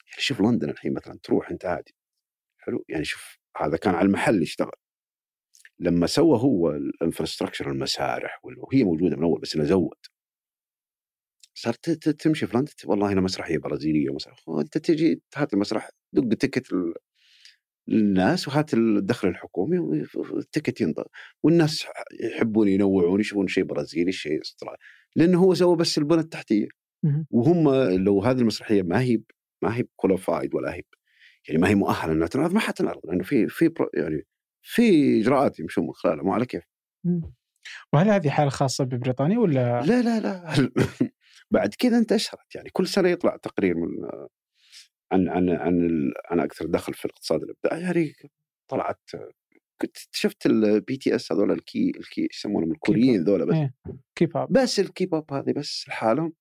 يعني شوف لندن الحين مثلا تروح أنت عادي. حلو؟ يعني شوف هذا كان على المحل يشتغل. لما سوى هو الانفراستراكشر المسارح وهي موجودة من أول بس إنه زود. صارت تمشي في لندن والله هنا مسرحية برازيلية مسرح أنت تجي هات المسرح دق تكت للناس وهات الدخل الحكومي والتكت ينضغ والناس يحبون ينوعون يشوفون شيء برازيلي شيء استرالي لأنه هو سوى بس البنى التحتية وهم لو هذه المسرحية ما هي ما هي qualified ولا هي يعني ما هي مؤهلة إنها تنعرض ما حتنعرض لأنه في في يعني في إجراءات يمشون من خلالها مو على كيف. وهل هذه حالة خاصة ببريطانيا ولا؟ لا لا لا بعد كذا انتشرت يعني كل سنة يطلع تقرير من عن عن عن عن أكثر دخل في الاقتصاد الإبداعي. يعني طلعت كنت شفت ال BTS هذول ال K ال K يسمونهم الكوريين ذولا بس. كيب اب بس الكيب اب هذه بس لحالهم.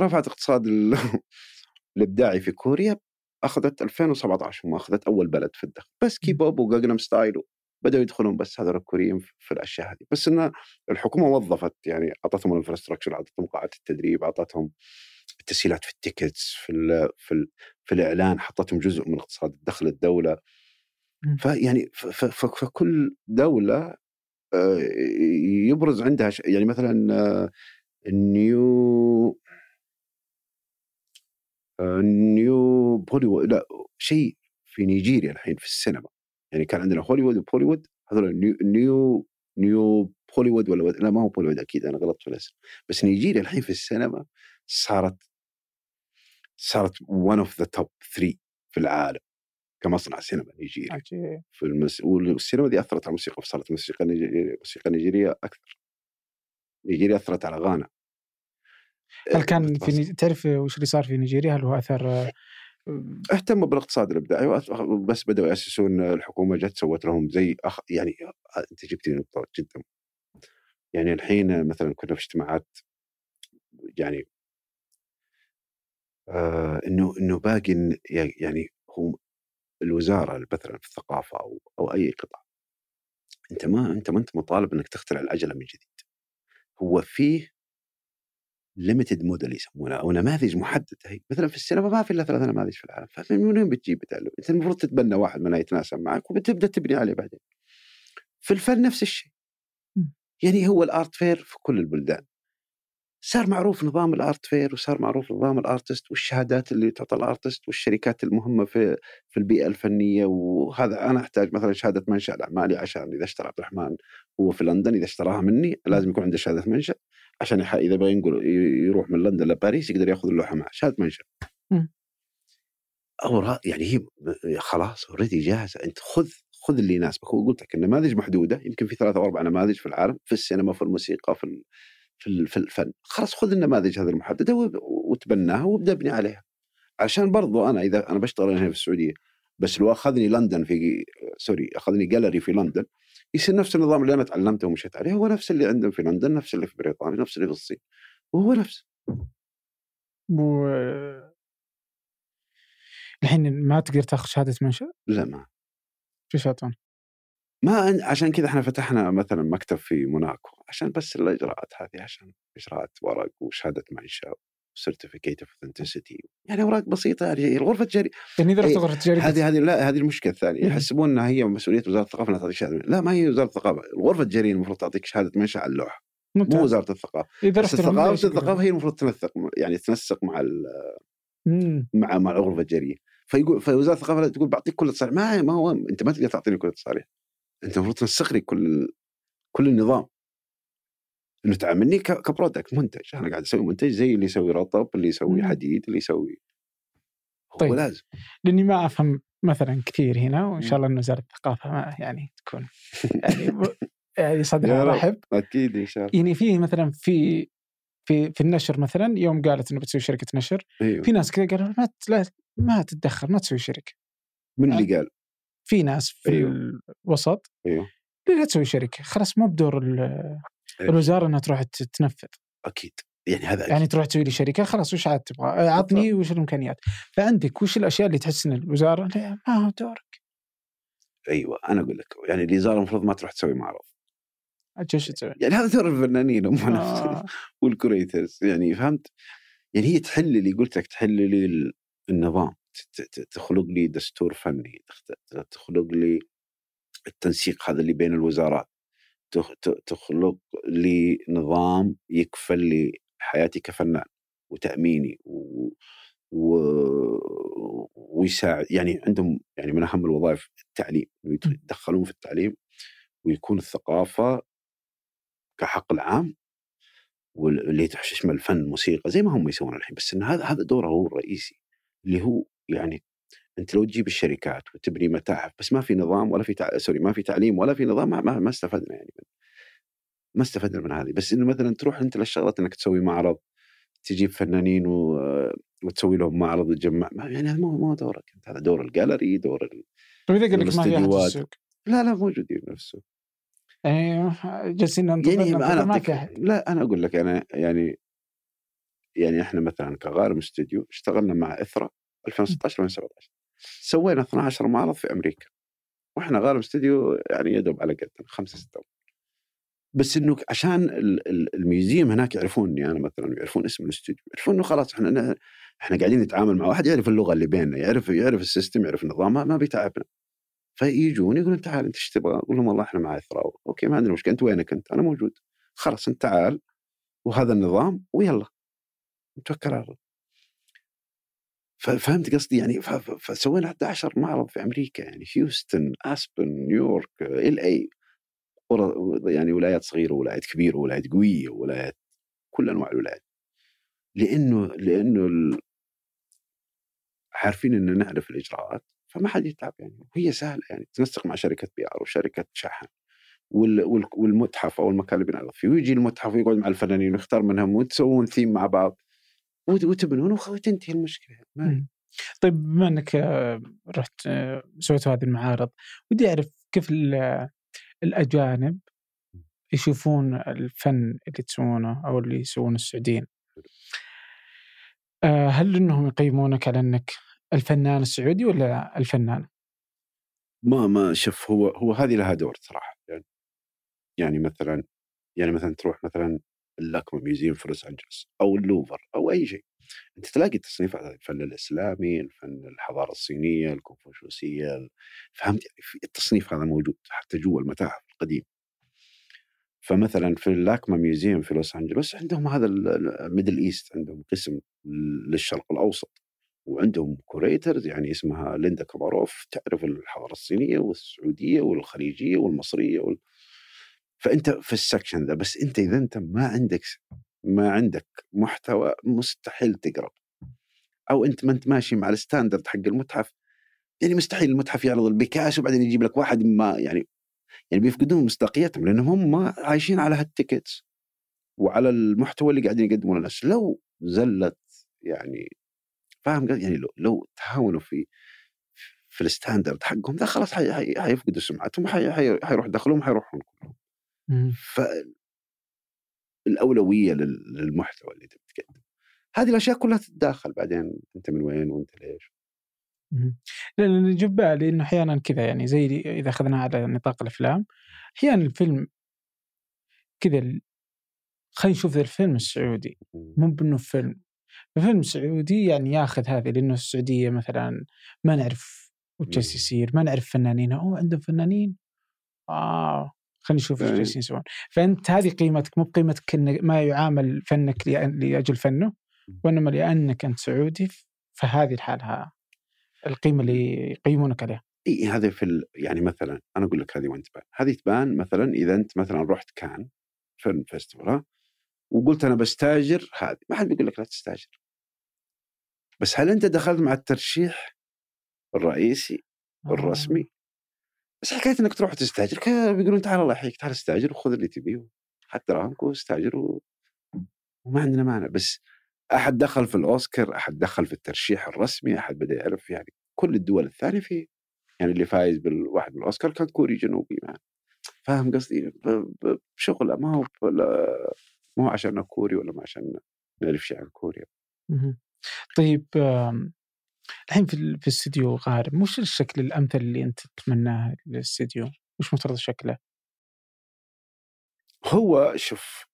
رفعت اقتصاد الإبداعي في كوريا أخذت 2017 وما أخذت أول بلد في الدخل. بس K-pop و Gangnam Style بدأوا يدخلون بس هذول الكوريين في الأشياء هذه. بس إن الحكومة وظفت يعني أعطتهم ال infrastructure أعطتهم قاعات التدريب أعطتهم التسهيلات في ال tickets في ال في, ال في الإعلان حطتهم جزء من اقتصاد دخل الدولة. فيعني فكل دولة آه، يبرز عندها يعني مثلا نيو نيو بوليوود لا شيء في نيجيريا الحين في السينما. يعني كان عندنا هوليوود وبوليوود هذول نيو نيو نيو بوليوود ولا لا ما هو بوليوود أكيد أنا غلطت في الاسم. بس نيجيريا الحين في السينما صارت صارت one of the top 3 في العالم كمصنع سينما نيجيري عجيب. في المس... والسينما دي أثرت على الموسيقى فصارت الموسيقى النيجيريه الموسيقى النيجيريه أكثر. نيجيريا أثرت على غانا. هل كان في تعرف وش اللي صار في نيجيريا؟ هل هو أثر؟ اهتموا بالاقتصاد الإبداعي بس بدأوا يأسسون الحكومة جت سوت لهم زي أخ يعني أنت جبت لي نقطة جدا. يعني الحين مثلا كنا في اجتماعات يعني آه إنه إنه باقي يعني هو الوزارة مثلا في الثقافة أو أو أي قطاع. أنت ما أنت ما أنت مطالب إنك تخترع العجلة من جديد. هو فيه ليمتد موديل يسمونه أو نماذج محددة. هي مثلا في السينما ما في إلا ثلاث نماذج في العالم. فمن وين بتجيب تعلم أنت المفروض تتبنى واحد منها يتناسب معك وبتبدأ تبني عليه بعدين. في الفن نفس الشيء. يعني هو ال art fair في كل البلدان. صار معروف نظام ال art fair وصار معروف نظام ال artist والشهادات اللي تعطى ال artist والشركات المهمة في في البيئة الفنية وهذا أنا أحتاج مثلا شهادة منشأ لاعمالي عشان إذا اشترى عبد الرحمن هو في لندن إذا اشتراها مني لازم يكون عنده شهادة منشأ عشان إذا يبغى ينقل يروح من لندن لباريس يقدر يأخذ اللوحة معه شهادة منشأ. أو يعني هي خلاص already جاهزة أنت خذ خذ اللي يناسبك. وقلت لك النماذج محدودة يمكن في ثلاثة أو أربع نماذج في العالم في السينما في الموسيقى في في الفن. خلاص خذ النماذج هذه المحددة وتبناها وابدأ ابني عليها. عشان برضو أنا إذا أنا بشتغل هنا في السعودية بس لو أخذني لندن في سوري أخذني جاليري في لندن يصير نفس النظام اللي أنا تعلمته ومشيت عليه هو نفس اللي عندهم في لندن نفس اللي في بريطانيا نفس اللي في الصين وهو نفس. و... الحين ما تقدر تاخذ شهادة منشا؟ لا ما. إيش يعطون؟ ما عشان كذا إحنا فتحنا مثلا مكتب في موناكو. عشان بس الإجراءات هذه عشان إجراءات ورق وشهادة منشا certificate of authenticity يعني أوراق بسيطة يعني الغرفه التجاريه يعني إذا رحت غرفة تجاريه هذه هذه لا هذه المشكلة الثانية. يحسبون إنها هي مسؤولية وزارة الثقافة إنها تعطيك شهادة لا ما هي وزارة الثقافة. الغرفه التجاريه المفروض تعطيك شهادة منشا على اللوحة. ممتاز. مو وزارة الثقافة. إذا رحت الثقافة الثقافة هي المفروض تنسق يعني تنسق مع مع مع الغرفه التجاريه فيقول فوزارة الثقافة تقول بعطيك كل التصاريح. ما ما هو أنت ما تقدر تعطيني كل التصاريح. أنت المفروض تنسق لي كل كل النظام. إنه تعاملني كبرودكت منتج. أنا قاعد أسوي منتج زي اللي يسوي رطب اللي يسوي حديد اللي يسوي طيب. هو لازم. لأني ما أفهم مثلا كثير هنا وإن شاء الله ان وزارة الثقافة ما يعني تكون يعني يعني صدرها رحب أكيد إن شاء الله. يعني في مثلا في في في النشر مثلا يوم قالت إنه بتسوي شركة نشر أيوه. في ناس كذا قالوا ما لا ما تتدخل ما تسوي شركة. من اللي قال؟ في ناس في أيوه. الوسط أيوه. لا تسوي شركة خلاص مو بدور ال- أيوه. الوزاره انها تروح تنفذ. أكيد. يعني هذا أكيد. يعني تروح تسوي لي شركة خلاص وش عاد تبغى؟ آه، عطني وش الإمكانيات. فعندك وش الأشياء اللي تحس إن الوزارة ما هو دورك. أيوه أنا أقول لك يعني الوزارة المفروض ما تروح تسوي معرض. وش تسوي؟ يعني هذا دور الفنانين هم. آه. والكوريترز يعني فهمت؟ يعني هي تحل لي قلت لك تحل لي ال- النظام. تخلق لي دستور فني تخلق لي التنسيق هذا اللي بين الوزارات. تخلق لي نظام يكفل لي حياتي كفنان وتأميني و... و... ويساعد يعني عندهم يعني من أهم الوظائف التعليم. يتدخلون في التعليم ويكون الثقافة كحق العام واللي تشمل الفن موسيقى زي ما هم يسوون الحين بس إن هذا هذا دوره هو الرئيسي اللي هو يعني أنت لو تجيب الشركات وتبني متاحف بس ما في نظام ولا في تع... سوري ما في تعليم ولا في نظام ما, ما, استفدنا يعني من ما استفدنا من هذه. بس إنه مثلا تروح أنت للشغلات إنك تسوي معرض تجيب فنانين و... وتسوي لهم معرض وتجمع ما يعني هذا مو مو دورك أنت هذا دور الجاليري دور ال... طيب إذا قال لك ما في أحد في. السوق؟ لا لا موجودين نفسه. يعني جالسين ننتظر يعني أنا ما في أحد. لا أنا أقول لك أنا يعني يعني إحنا مثلا كغارم استوديو اشتغلنا مع إثرا 2016 2017 سوينا 12 معرض في أمريكا وإحنا غارم استوديو يعني يدوب على قدنا خمسة ستة بس إنه عشان ال- ال- ال museum هناك يعرفوني أنا مثلا يعرفون اسم الاستوديو يعرفون إنه خلاص إحنا إحنا قاعدين نتعامل مع واحد يعرف اللغة اللي بيننا يعرف يعرف ال system يعرف النظام ما, بيتعبنا. فيجون يقولون تعال إنت إيش تبغى؟ أقول لهم والله إحنا مع اثرا أوكي ما عندنا مشكله انت وينك انت؟ أنا موجود. خلاص إنت تعال وهذا النظام ويلا. نتوكل على الله. ف- فهمت قصدي يعني فسوينا 11 معرض في أمريكا يعني هيوستن أسبن نيويورك LA. يعني ولايات صغيرة ولايات كبيرة ولايات قوية ولايات كل أنواع الولايات. لأنه لأنه عارفين ان نعرف الإجراءات فما حد يتعب يعني. وهي سهلة يعني تنسق مع شركة PR وشركة شحن وال- وال- والمتحف أو المكان اللي بنعرض فيه ويجي المتحف ويقعد مع الفنانين ويختار منهم وتسوون ثيم مع بعض. وتبنون وتنتهي المشكلة ما. طيب بما إنك آه، رحت آه، سويت هذه المعارض ودي أعرف كيف ال- الأجانب يشوفون الفن اللي تسوونه أو اللي يسوونه السعوديين آه، هل إنهم يقيمونك على إنك الفنان السعودي ولا الفنان؟ ما ما شوف هو هو هذه لها دور صراحة يعني يعني مثلا يعني مثلا تروح مثلا اللاكما museum في لوس أنجلوس أو اللوفر أو أي شيء أنت تلاقي التصنيفات هذه الفن الإسلامي، الفن الحضارة الصينية، الكونفوشيوسية ال- فهمت يعني التصنيف هذا موجود حتى جوا المتاحف القديمة. فمثلا في اللاكما museum في لوس أنجلوس عندهم هذا ال Middle East عندهم قسم للشرق الأوسط وعندهم curators يعني اسمها ليندا كاماروف تعرف الحضارة الصينية والسعودية والخليجية والمصرية وال... فأنت في ال section ذا بس أنت إذا أنت ما عندك ما عندك محتوى مستحيل تقرب أو أنت ما أنت ماشي مع ال standard حق المتحف يعني مستحيل المتحف يعرض البيكاسو وبعدين يجيب لك واحد ما يعني يعني بيفقدون مصداقيتهم لأنهم هم عايشين على هال tickets وعلى المحتوى اللي قاعدين يقدمونه للناس. لو زلت يعني فاهم؟ يعني لو لو تهاونوا في في ال standard حقهم ذا خلاص حي- حي- حيفقدوا سمعتهم حي- حي- حيروح دخلهم حيروحون كلهم. مم. فالاولويه لل- للمحتوى اللي تبي تقدمه هذه الأشياء كلها تتداخل بعدين أنت من وين وأنت ليش؟ اللي جاب بالي إنه أحيانا كذا يعني زي إذا اخذناها على نطاق الأفلام أحيانا الفيلم كذا خلينا نشوف الفيلم السعودي. مو بإنه فيلم. الفيلم السعودي يعني ياخذ هذه لأنه السعودية مثلا ما نعرف وش. يصير ما نعرف فنانين. أوه عندهم فنانين. آه. خلينا نشوف إيش أي. جالسين يسوون. فأنت هذه قيمتك مو بقيمتك إن ما يعامل فنك لأجل فنه وإنما لأنك أنت سعودي فهذه الحالة القيمة اللي يقيمونك عليها. إي هذا في ال... يعني مثلا أنا أقول لك هذه وين تبان. هذه تبان مثلا إذا أنت مثلا رحت كان film festival وقلت أنا بستاجر هذه. ما حد بيقول لك لا تستاجر. بس هل أنت دخلت مع الترشيح الرئيسي الرسمي؟ بس حكاية إنك تروح تستأجر بيقولون تعال الله يحييك تعال استأجر وخذ اللي تبيه حتى دراهمك واستأجر و... وما عندنا مانع. بس أحد دخل في الأوسكار أحد دخل في الترشيح الرسمي أحد بدأ يعرف يعني كل الدول الثانية في يعني اللي فايز بالواحد من الاوسكار كان كوري جنوبي يعني. فاهم قصدي؟ بشغله ما هو ما هو عشان كوري ولا ما عشان نعرف شيء عن كوريا طيب الحين في في الاستديو غارم وش الشكل الأمثل اللي أنت تتمناه للاستديو؟ وش مفترض شكله؟ هو شوف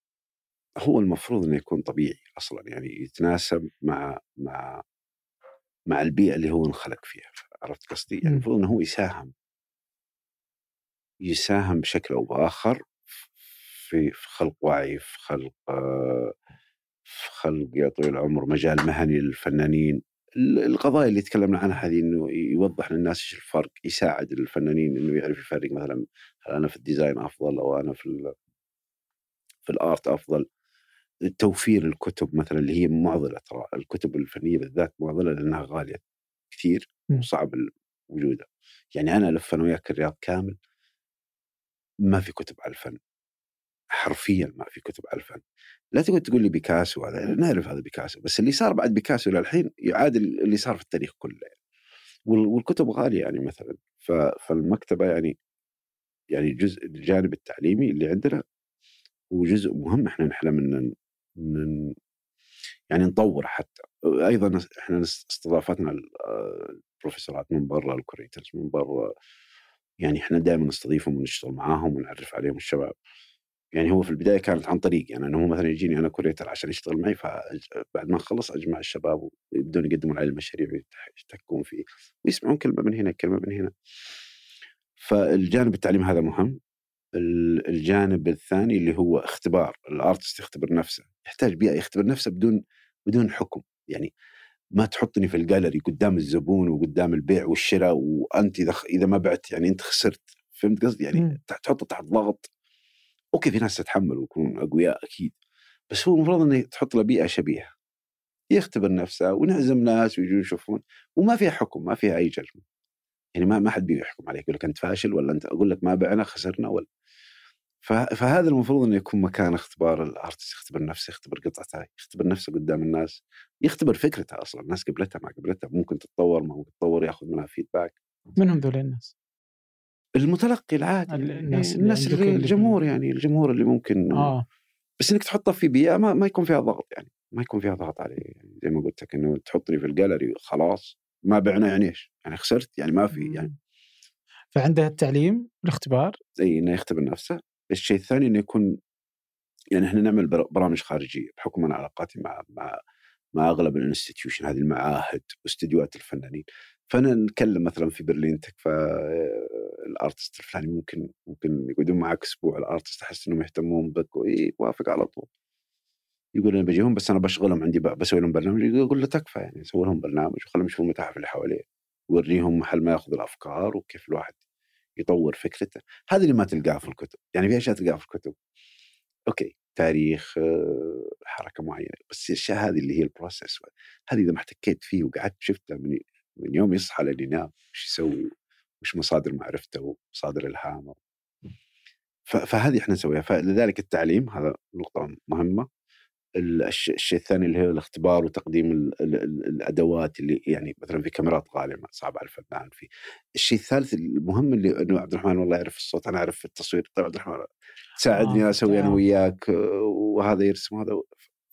هو المفروض إنه يكون طبيعي أصلا يعني يتناسب مع مع مع البيئة اللي هو انخلق فيها عرفت قصدي؟ يعني المفروض إنه هو يساهم يساهم بشكل أو بآخر في في خلق وعي في خلق في خلق يا طويل العمر مجال مهني للفنانين القضايا اللي تكلمنا عنها هذه إنه يوضح للناس إيش الفرق يساعد الفنانين إنه يعرف يفرق مثلا هل أنا في الديزاين أفضل أو أنا في في الآرت أفضل. توفير الكتب مثلا اللي هي معضلة ترى الكتب الفنية بالذات معضلة لأنها غالية كثير وصعب وجودها يعني أنا ألف أنا وياك الرياض كامل ما في كتب على الفن. حرفيا ما في كتب على الفن لا تقول تقول لي بيكاسو هذا نعرف هذا بيكاسو بس اللي صار بعد بيكاسو للحين يعادل اللي صار في التاريخ كله. والكتب غالية يعني مثلا. فالمكتبة يعني يعني جزء الجانب التعليمي اللي عندنا هو جزء مهم. إحنا نحلم ان يعني نطور حتى. أيضا إحنا استضافتنا البروفيسورات من برا ال curators من برا. يعني إحنا دائما نستضيفهم ونشتغل معاهم ونعرف عليهم الشباب. يعني هو في البداية كانت عن طريق يعني إنه هو مثلا يجيني أنا curator عشان يشتغل معي فبعد ما نخلص أجمع الشباب ويبدون يقدمون على المشاريع ويتحكون فيه ويسمعون كلمة من هنا كلمة من هنا. فالجانب التعليم هذا مهم. الجانب الثاني اللي هو اختبار ال artist يختبر نفسه. يحتاج بيئة يختبر نفسه بدون بدون حكم. يعني ما تحطني في الجاليري قدام الزبون وقدام البيع والشراء وأنت إذا إذا ما بعت يعني أنت خسرت. فهمت قصدي؟ يعني تحطه تحت ضغط. أوكي في ناس تتحمل ويكونون أقوياء أكيد بس هو المفروض إنه تحط له بيئة شبيهة يختبر نفسه ونعزم ناس ويجون يشوفون وما فيها حكم ما فيها أي جلد يعني ما ما حد بيحكم عليك يقول لك أنت فاشل ولا أنت أقول لك ما بعنا خسرنا ولا. فهذا المفروض إنه يكون مكان اختبار الأرتست يختبر نفسه يختبر قطعته يختبر نفسه قدام الناس يختبر فكرته أصلا الناس قبلتها ما قبلتها ممكن تتطور ما ممكن تتطور ياخذ منها فيدباك من هم ذول الناس؟ المتلقي العادي الناس اللي الناس اللي الجمهور يعني الجمهور اللي ممكن آه. بس إنك تحطه في بيئة ما, ما يكون فيها ضغط يعني ما يكون فيها ضغط عليه يعني زي ما قلت لك إنه تحطني في الجاليري خلاص ما بعنا يعني إيش؟ يعني خسرت يعني ما في يعني. فعنده التعليم الاختبار؟ إي إنه يختبر نفسه. الشيء الثاني إنه يكون يعني إحنا نعمل برامج خارجية بحكم أنا علاقاتي مع مع مع أغلب ال institution هذه المعاهد واستديوهات الفنانين. فأنا نتكلم مثلا في برلين تكفى ال artist الفلاني ممكن ممكن يقعدون معك أسبوع ال artist أحس إنهم يهتمون بك ويوافق على طول. يقول أنا بجيهم بس أنا بشغلهم عندي بسوي لهم برنامج يقول له تكفى يعني سوي لهم برنامج وخلهم يشوفوا المتاحف اللي حواليه. وريهم محل ما يأخذ الأفكار وكيف الواحد يطور فكرته. هذا اللي ما تلقاه في الكتب يعني في أشياء تلقاها في الكتب. أوكي تاريخ حركة معينة بس الأشياء هذه اللي هي ال process هذه إذا ما احتكيت فيه وقعدت شفتها من من يوم يصحى لين ينام إيش يسوي وش مصادر معرفته ومصادر إلهامه. فهذه إحنا نسويها. فلذلك التعليم هذا نقطة مهمة. الشيء الثاني اللي هو الاختبار وتقديم ال ال ال الأدوات اللي يعني مثلا في كاميرات غالية صعب على الفنان. في الشيء الثالث المهم اللي إنه عبد الرحمن والله يعرف الصوت أنا أعرف التصوير. طيب عبد الرحمن تساعدني آه أسوي أنا وياك وهذا يرسم هذا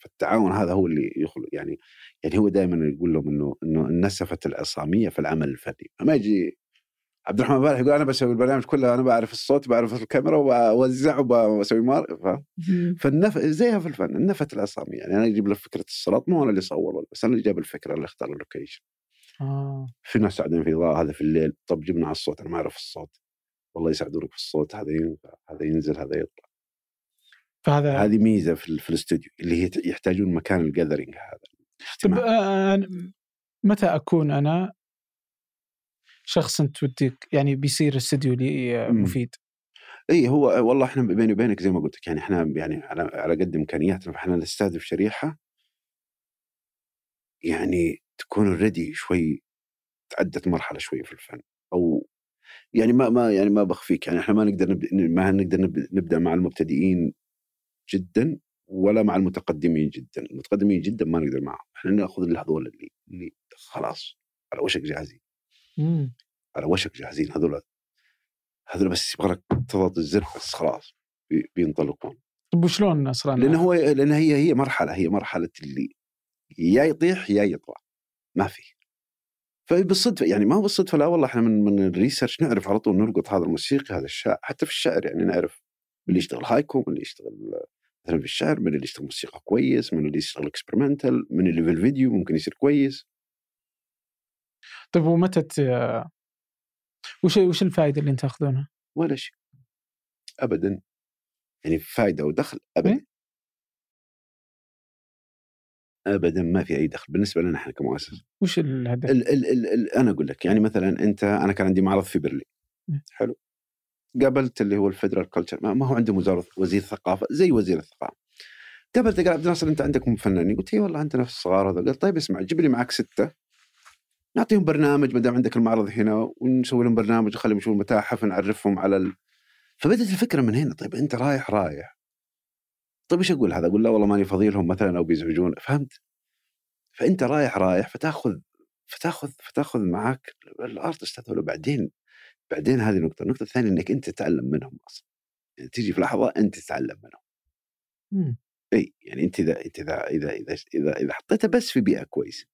فالتعاون هذا هو اللي يخلق يعني يعني هو دائما يقول لهم إنه إنه النسفة العصامية في العمل الفني. ما يجي عبد الرحمن بارح يقول أنا بسوي البرنامج كله أنا بعرف الصوت بعرف الكاميرا وبوزع وبسوي مار ف... فالنف زيها في الفن النفت العصامي يعني أنا أجيب له فكرة الصلاة مو أنا اللي صور بس أنا اللي جاب الفكرة اللي اختار اللوكيشن. آه. في ناس قاعدين في اضاءه هذا في الليل طب جبنا على الصوت أنا ما أعرف الصوت. والله يساعدونك في الصوت هذا ينفع هذا ينزل هذا يطلع. فهذا هذه ميزة في, في الاستوديو اللي هي يحتاجون مكان ال gathering هذا طب آه متى أكون أنا شخص انت ودك يعني بيصير استديو لي إمم. مفيد. إي هو والله إحنا بيني وبينك زي ما قلت لك يعني إحنا يعني على على قد إمكانياتنا فإحنا نستهدف شريحة يعني تكون ريدي شوي تعدت مرحلة شوي في الفن أو يعني ما ما يعني ما بخفيك يعني إحنا ما نقدر نبدأ ما نقدر نبدأ مع المبتدئين جدا ولا مع المتقدمين جدا. المتقدمين جدا ما نقدر معهم. إحنا نأخذ هذول اللي اللي خلاص على وشك جاهزين. مم. على وشك جاهزين. هذول هذول بس يبغى لك تضغط الزر بس خلاص. بي- بينطلقون. طيب وشلون أصلا لأن هو لأن هي هي مرحلة. هي مرحلة اللي يا يطيح يا يطلع ما في. فبالصدفه يعني ما هو بالصدفة لا والله إحنا من من ال research نعرف على طول نلقط هذا الموسيقي هذا الشاعر حتى في الشعر يعني نعرف من اللي يشتغل هايكو من اللي يشتغل مثلا في الشعر من اللي يشتغل موسيقى كويس من اللي يشتغل experimental من اللي في الفيديو ممكن يصير كويس طيب ومتى ت- وش وش الفائده اللي أنت تاخذونها؟ ولا شيء ابدا يعني فائده ودخل ابدا إيه؟ ابدا ما في أي دخل بالنسبة لنا إحنا كمؤسسة وش الهدف؟ ال ال ال ال أنا أقول لك يعني مثلا أنت أنا كان عندي معرض في برلين م. حلو قابلت اللي هو الفدرال كلتشر ما, هو عنده وزاره وزير ثقافة زي وزير الثقافة. قابلته قال عبد الناصر أنت عندكم فنانين قلت اي والله عندنا في الصغار هذا قال طيب اسمع جيب لي معك ستة. نعطيهم برنامج ما دام عندك المعرض هنا ونسوي لهم برنامج نخليهم يشوفوا المتاحف نعرفهم على ال... فبدت الفكرة من هنا طيب أنت رايح رايح. طيب إيش أقول هذا؟ أقول لا والله ماني فاضي لهم مثلا أو بيزعجون. فهمت؟ فأنت رايح رايح فتأخذ فتأخذ فتأخذ معك الأرتست هذول بعدين بعدين هذه النقطه، النقطة الثانية إنك أنت تتعلم منهم أصلا. يعني تيجي في لحظة أنت تتعلم منهم. مم. إي يعني أنت إذا أنت إذا إذا إذا إذا, إذا حطيتها بس في بيئة كويسة.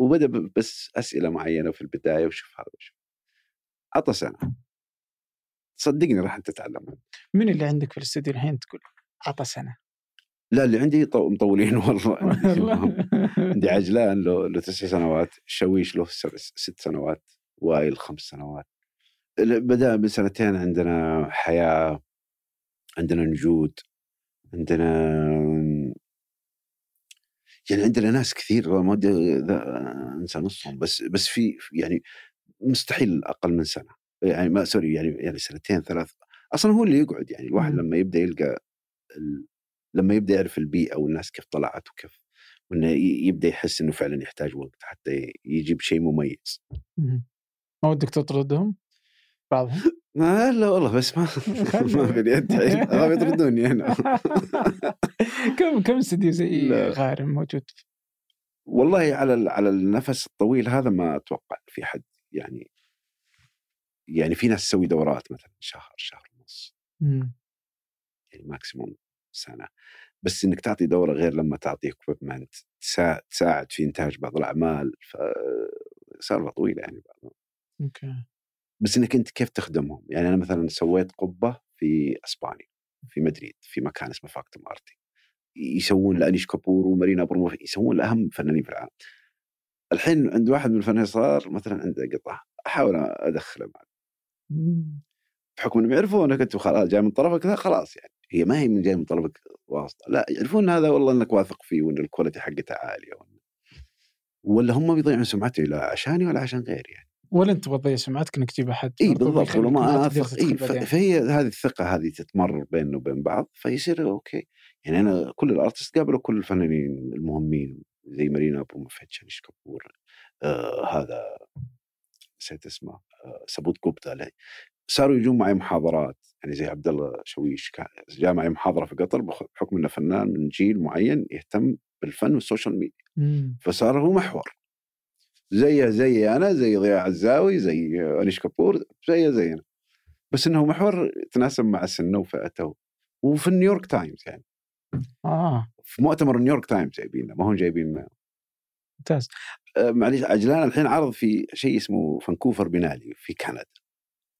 وبدأ بس أسئلة معينة في البداية وشوف هذا وشوف. عطى سنة. صدقني راح أنت تتعلم. من اللي عندك في الاستوديو الحين تقول عطى سنة؟ لا اللي عندي طو- مطولين والله. عندي, عجلان له له تسع سنوات شويش له ست سنوات وائل خمس سنوات. بدأ من سنتين عندنا حياة عندنا نجود عندنا يعني عندنا ناس كثير ما ودي أنسى نصهم بس بس في يعني مستحيل أقل من سنة يعني ما سوري يعني يعني سنتين ثلاث أصلا هو اللي يقعد يعني الواحد. لما يبدأ يلقى ال... لما يبدأ يعرف البيئة والناس كيف طلعت وكيف وإنه يبدأ يحس إنه فعلا يحتاج وقت حتى يجيب شيء مميز مم. ما ودك تطردهم بعضهم؟ ما لا والله بس ما ما في اليد أبغى يطردوني هنا كم كم استديو زي. غارم موجود؟ والله على على النفس الطويل هذا ما أتوقع في حد يعني يعني في ناس تسوي دورات مثلا شهر شهر ونص. يعني maximum سنة. بس إنك تعطي دورة غير لما تعطي equipment تساعد في إنتاج بعض الأعمال فسالفه طويلة يعني بعض أوكي. بس إنك أنت كيف تخدمهم؟ يعني أنا مثلا سويت قبة في إسبانيا في مدريد في مكان اسمه فاكتوم آرتي يسوون لانيش كابور ومارينا أبرامو يسوون لأهم فنانين في العالم. الحين عند واحد من الفنانين صار مثلا عنده قطعه أحاول أدخله معه مم. بحكم إنهم يعرفونك أنت خلاص جاي من طرفك ذا خلاص يعني. هي ما هي من جاي من طرفك واسطة. لا يعرفون هذا والله إنك واثق فيه وإن ال quality حقته عالية ولا, ولا هم بيضيعون سمعته لا عشاني ولا عشان غيري يعني. ولا أنت تضيع سمعتك إنك تجيب أحد إي بالضبط ولا ما أثق إي. فهي هذه الثقة هذه تتمرر بيننا وبين بعض فيصير أوكي يعني أنا كل ال artist قابلوا كل الفنانين المهمين زي مارينا أبراموفيتش انيش كابور آه هذا نسيت اسمه آه سوبود جوبتا له. صاروا يجون معي محاضرات يعني زي عبد الله شويش جاء معي محاضرة في قطر بحكم إنه فنان من جيل معين يهتم بالفن وال social media مم. فصار هو محور زيه زي أنا زي ضياء عزاوي زي انيش كابور زيه زينا. بس انه محور يتناسب مع سنه وفئته. وفي نيويورك تايمز يعني. آه. في مؤتمر نيويورك تايمز جايبينه ما هم جايبين ممتاز. آه، معليش عجلان الحين عرض في شيء اسمه فانكوفر biennale في كندا.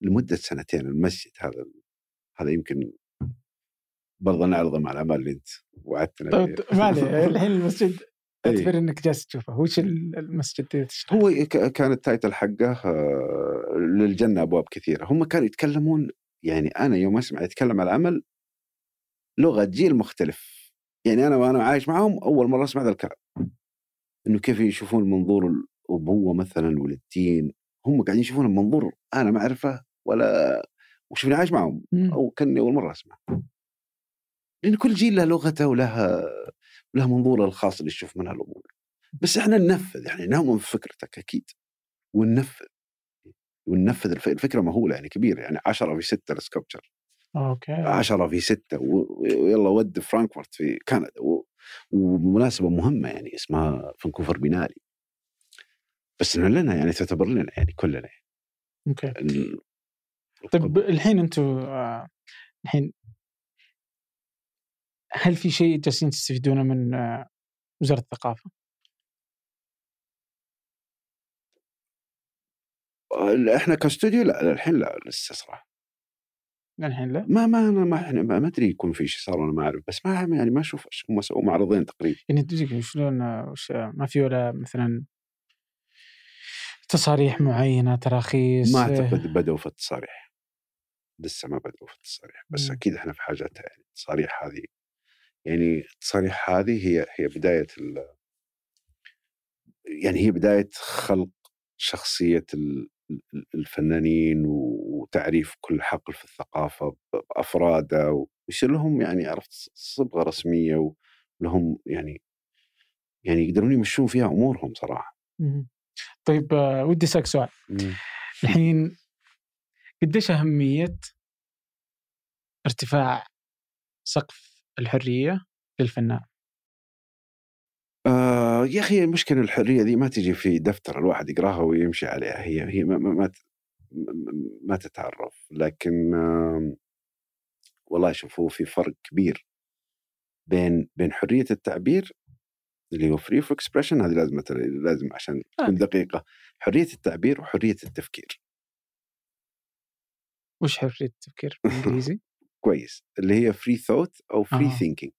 لمدة سنتين المسجد هذا هذا يمكن برضه نعرضه مع الاعمال اللي أنت وعدتنا طيب. ما الحين المسجد. أعتبر إنك جالس تشوفه. وش ال- المسجد اللي تشرح؟ هو كان ال title حقه آه، للجنة أبواب كثيرة. هم كانوا يتكلمون يعني أنا يوم اسمع يتكلم على العمل لغة جيل مختلف. يعني أنا وأنا عايش معهم أول مرة أسمع ذا الكلام. إنه كيف يشوفون منظور الأبوة مثلا والدين. هم قاعدين يشوفون منظور أنا ما أعرفه ولا وشوفني عايش معهم. أو كأني أول مرة أسمع. لأن كل جيل له لغته ولها ولها منظوره الخاص اللي يشوف منها الأمور. بس إحنا ننفذ يعني نؤمن في فكرتك أكيد وننفذ. وننفذ الف- الفكرة مهولة يعني كبيرة يعني 10 في 6 ال sculpture أوكي. 10 في 6 ويلا ود فانكوفر في كندا ومناسبة مهمة يعني اسمها فانكوفر biennale. بس إنه لنا يعني تعتبر لنا يعني كلنا. أوكي. طيب الحين أنتم آه، الحين هل في شيء جالسين تستفيدونه من آه، وزارة الثقافة؟ إحنا كاستوديو لا الحين لا لسه صراحة. للحين لا؟ ما ما أنا ما إحنا ما ما أدري يكون في شيء صار أنا ما أعرف بس ما يعني ما أشوف هم سووا معرضين تقريبا. يعني تجيك شلون آه، وش آه، ما في ولا مثلا تصاريح معينة تراخيص؟ ما آه، أعتقد بدأوا في التصاريح. لسه ما بدأوا في التصاريح بس مم. أكيد إحنا في حاجتها يعني التصاريح هذه يعني التصاريح هذه هي هي بداية ال يعني هي بداية خلق شخصية ال- ال- الفنانين وتعريف كل حقل في الثقافة بأفراده ويصير لهم يعني عرفت صبغة رسمية ولهم يعني يعني يقدرون يمشون فيها أمورهم صراحة. طيب آه، ودي أسألك سؤال. الحين قديش أهمية ارتفاع سقف الحرية للفنان؟ آه يا أخي المشكلة الحرية دي ما تجي في دفتر الواحد يقراها ويمشي عليها هي هي ما ما, ما, تتعرف لكن آه والله شوف هو في فرق كبير بين بين حرية التعبير اللي هو free of expression هذه لازم لازم عشان تكون دقيقة حرية التعبير وحرية التفكير وش حرية التفكير بالإنجليزي؟ كويس اللي هي free thought أو free. thinking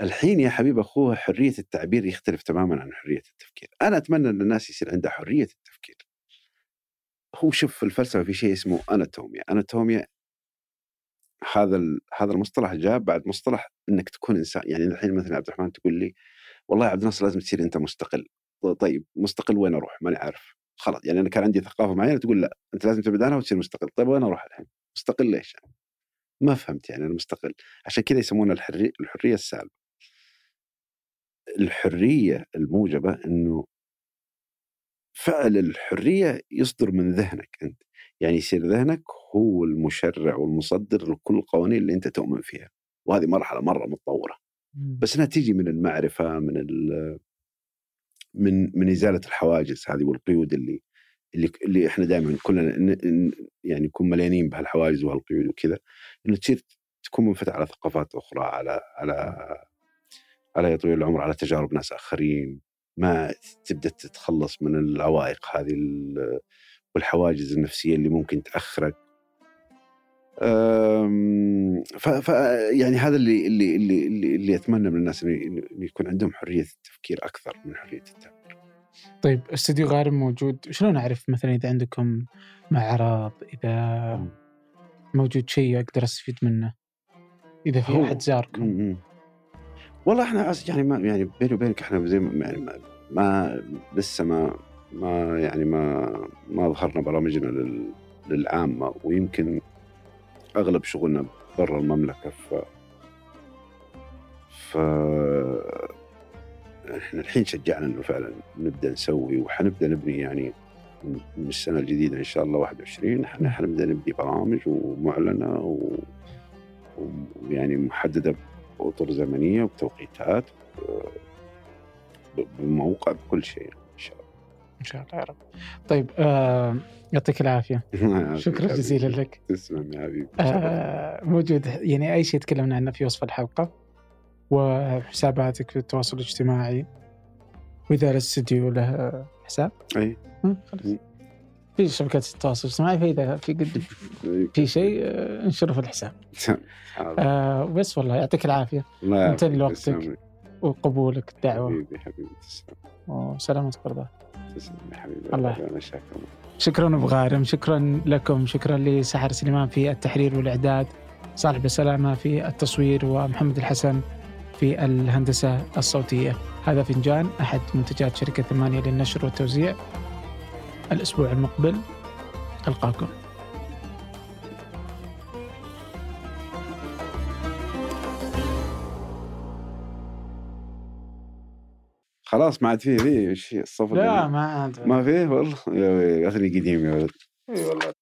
الحين يا حبيب أخوها حرية التعبير يختلف تماما عن حرية التفكير. أنا أتمنى إن الناس يصير عندها حرية التفكير. هو شوف في الفلسفة في شيء اسمه اناتوميا اناتوميا هذا هذا المصطلح جاء بعد مصطلح إنك تكون إنسان. يعني الحين مثلا عبد الرحمن تقول لي والله يا عبد الناصر لازم تصير أنت مستقل. طيب مستقل وين أروح؟ ماني عارف. خلاص يعني أنا كان عندي ثقافة معينة تقول لا أنت لازم تبعد عنها وتصير مستقل. طيب وين أروح الحين؟ مستقل ليش يعني؟ ما فهمت يعني أنا مستقل. عشان كذا يسمونها الحريه الحرية السالبه الحرية الموجبة إنه فعل الحرية يصدر من ذهنك أنت. يعني يصير ذهنك هو المشرع والمصدر لكل القوانين اللي أنت تؤمن فيها. وهذه مرحلة مرة متطورة. بس إنها تيجي من المعرفة من من من إزالة الحواجز هذه والقيود اللي اللي اللي إحنا دائما كلنا يعني نكون مليانين بهالحواجز وهالقيود وكذا إنه تصير تكون منفتح على ثقافات أخرى على على على يا طويل العمر على تجارب ناس آخرين ما تبدأ تتخلص من العوائق هذه ال- والحواجز النفسية اللي ممكن تأخرك ف, يعني هذا اللي اللي اللي اللي, أتمنى من الناس إنه يكون عندهم حرية التفكير أكثر من حرية التعبير. طيب استوديو غارم موجود شلون أعرف مثلا إذا عندكم معرض إذا موجود شيء أقدر أستفيد منه؟ إذا في أحد زاركم. م- م. والله إحنا يعني ما يعني بيني وبينك إحنا زي ما يعني ما, ما لسه ما ما يعني ما ما ظهرنا برامجنا لل للعامه ويمكن أغلب شغلنا برا المملكة ف ف إحنا الحين شجعنا انه فعلا نبدأ نسوي وحنبدأ نبني يعني من السنة الجديدة إن شاء الله 21 إحنا حنبدأ نبني برامج ومعلنة و... ويعني محددة بأطر زمنية وبتوقيتات ب- بموقع بكل شيء إن شاء إن شاء الله يا رب. طيب آه يعطيك العافية. الله شكرا. جزيلا لك. تسلم يا حبيبي. آه موجود يعني أي شيء تكلمنا عنه في وصف الحلقة؟ وحساباتك في التواصل الاجتماعي. وإذا الاستديو له حساب. إي. خلاص. في شبكات التواصل الاجتماعي فإذا في قد في شيء آه، انشره في الحساب. آه وبس والله يعطيك العافية. الله أنت اللي يعافيك، وقتك. تسلم. وقبولك الدعوة. حبيبي حبيبي تسلم. وسلامة قربه تسلم يا حبيبي. الله. شاكر شكرا أبو غارم شكرا لكم شكرا لسحر سليمان في التحرير والإعداد. صالح بسلامه في التصوير ومحمد الحسن في الهندسة الصوتية. هذا فنجان أحد منتجات شركة ثمانية للنشر والتوزيع. الأسبوع المقبل ألقاكم. خلاص ما عاد فيه ذي إيش هي الصف لا ما عاد. ما فيه؟ والله يا ويلي، اخلي قديم يا ولد. إي والله.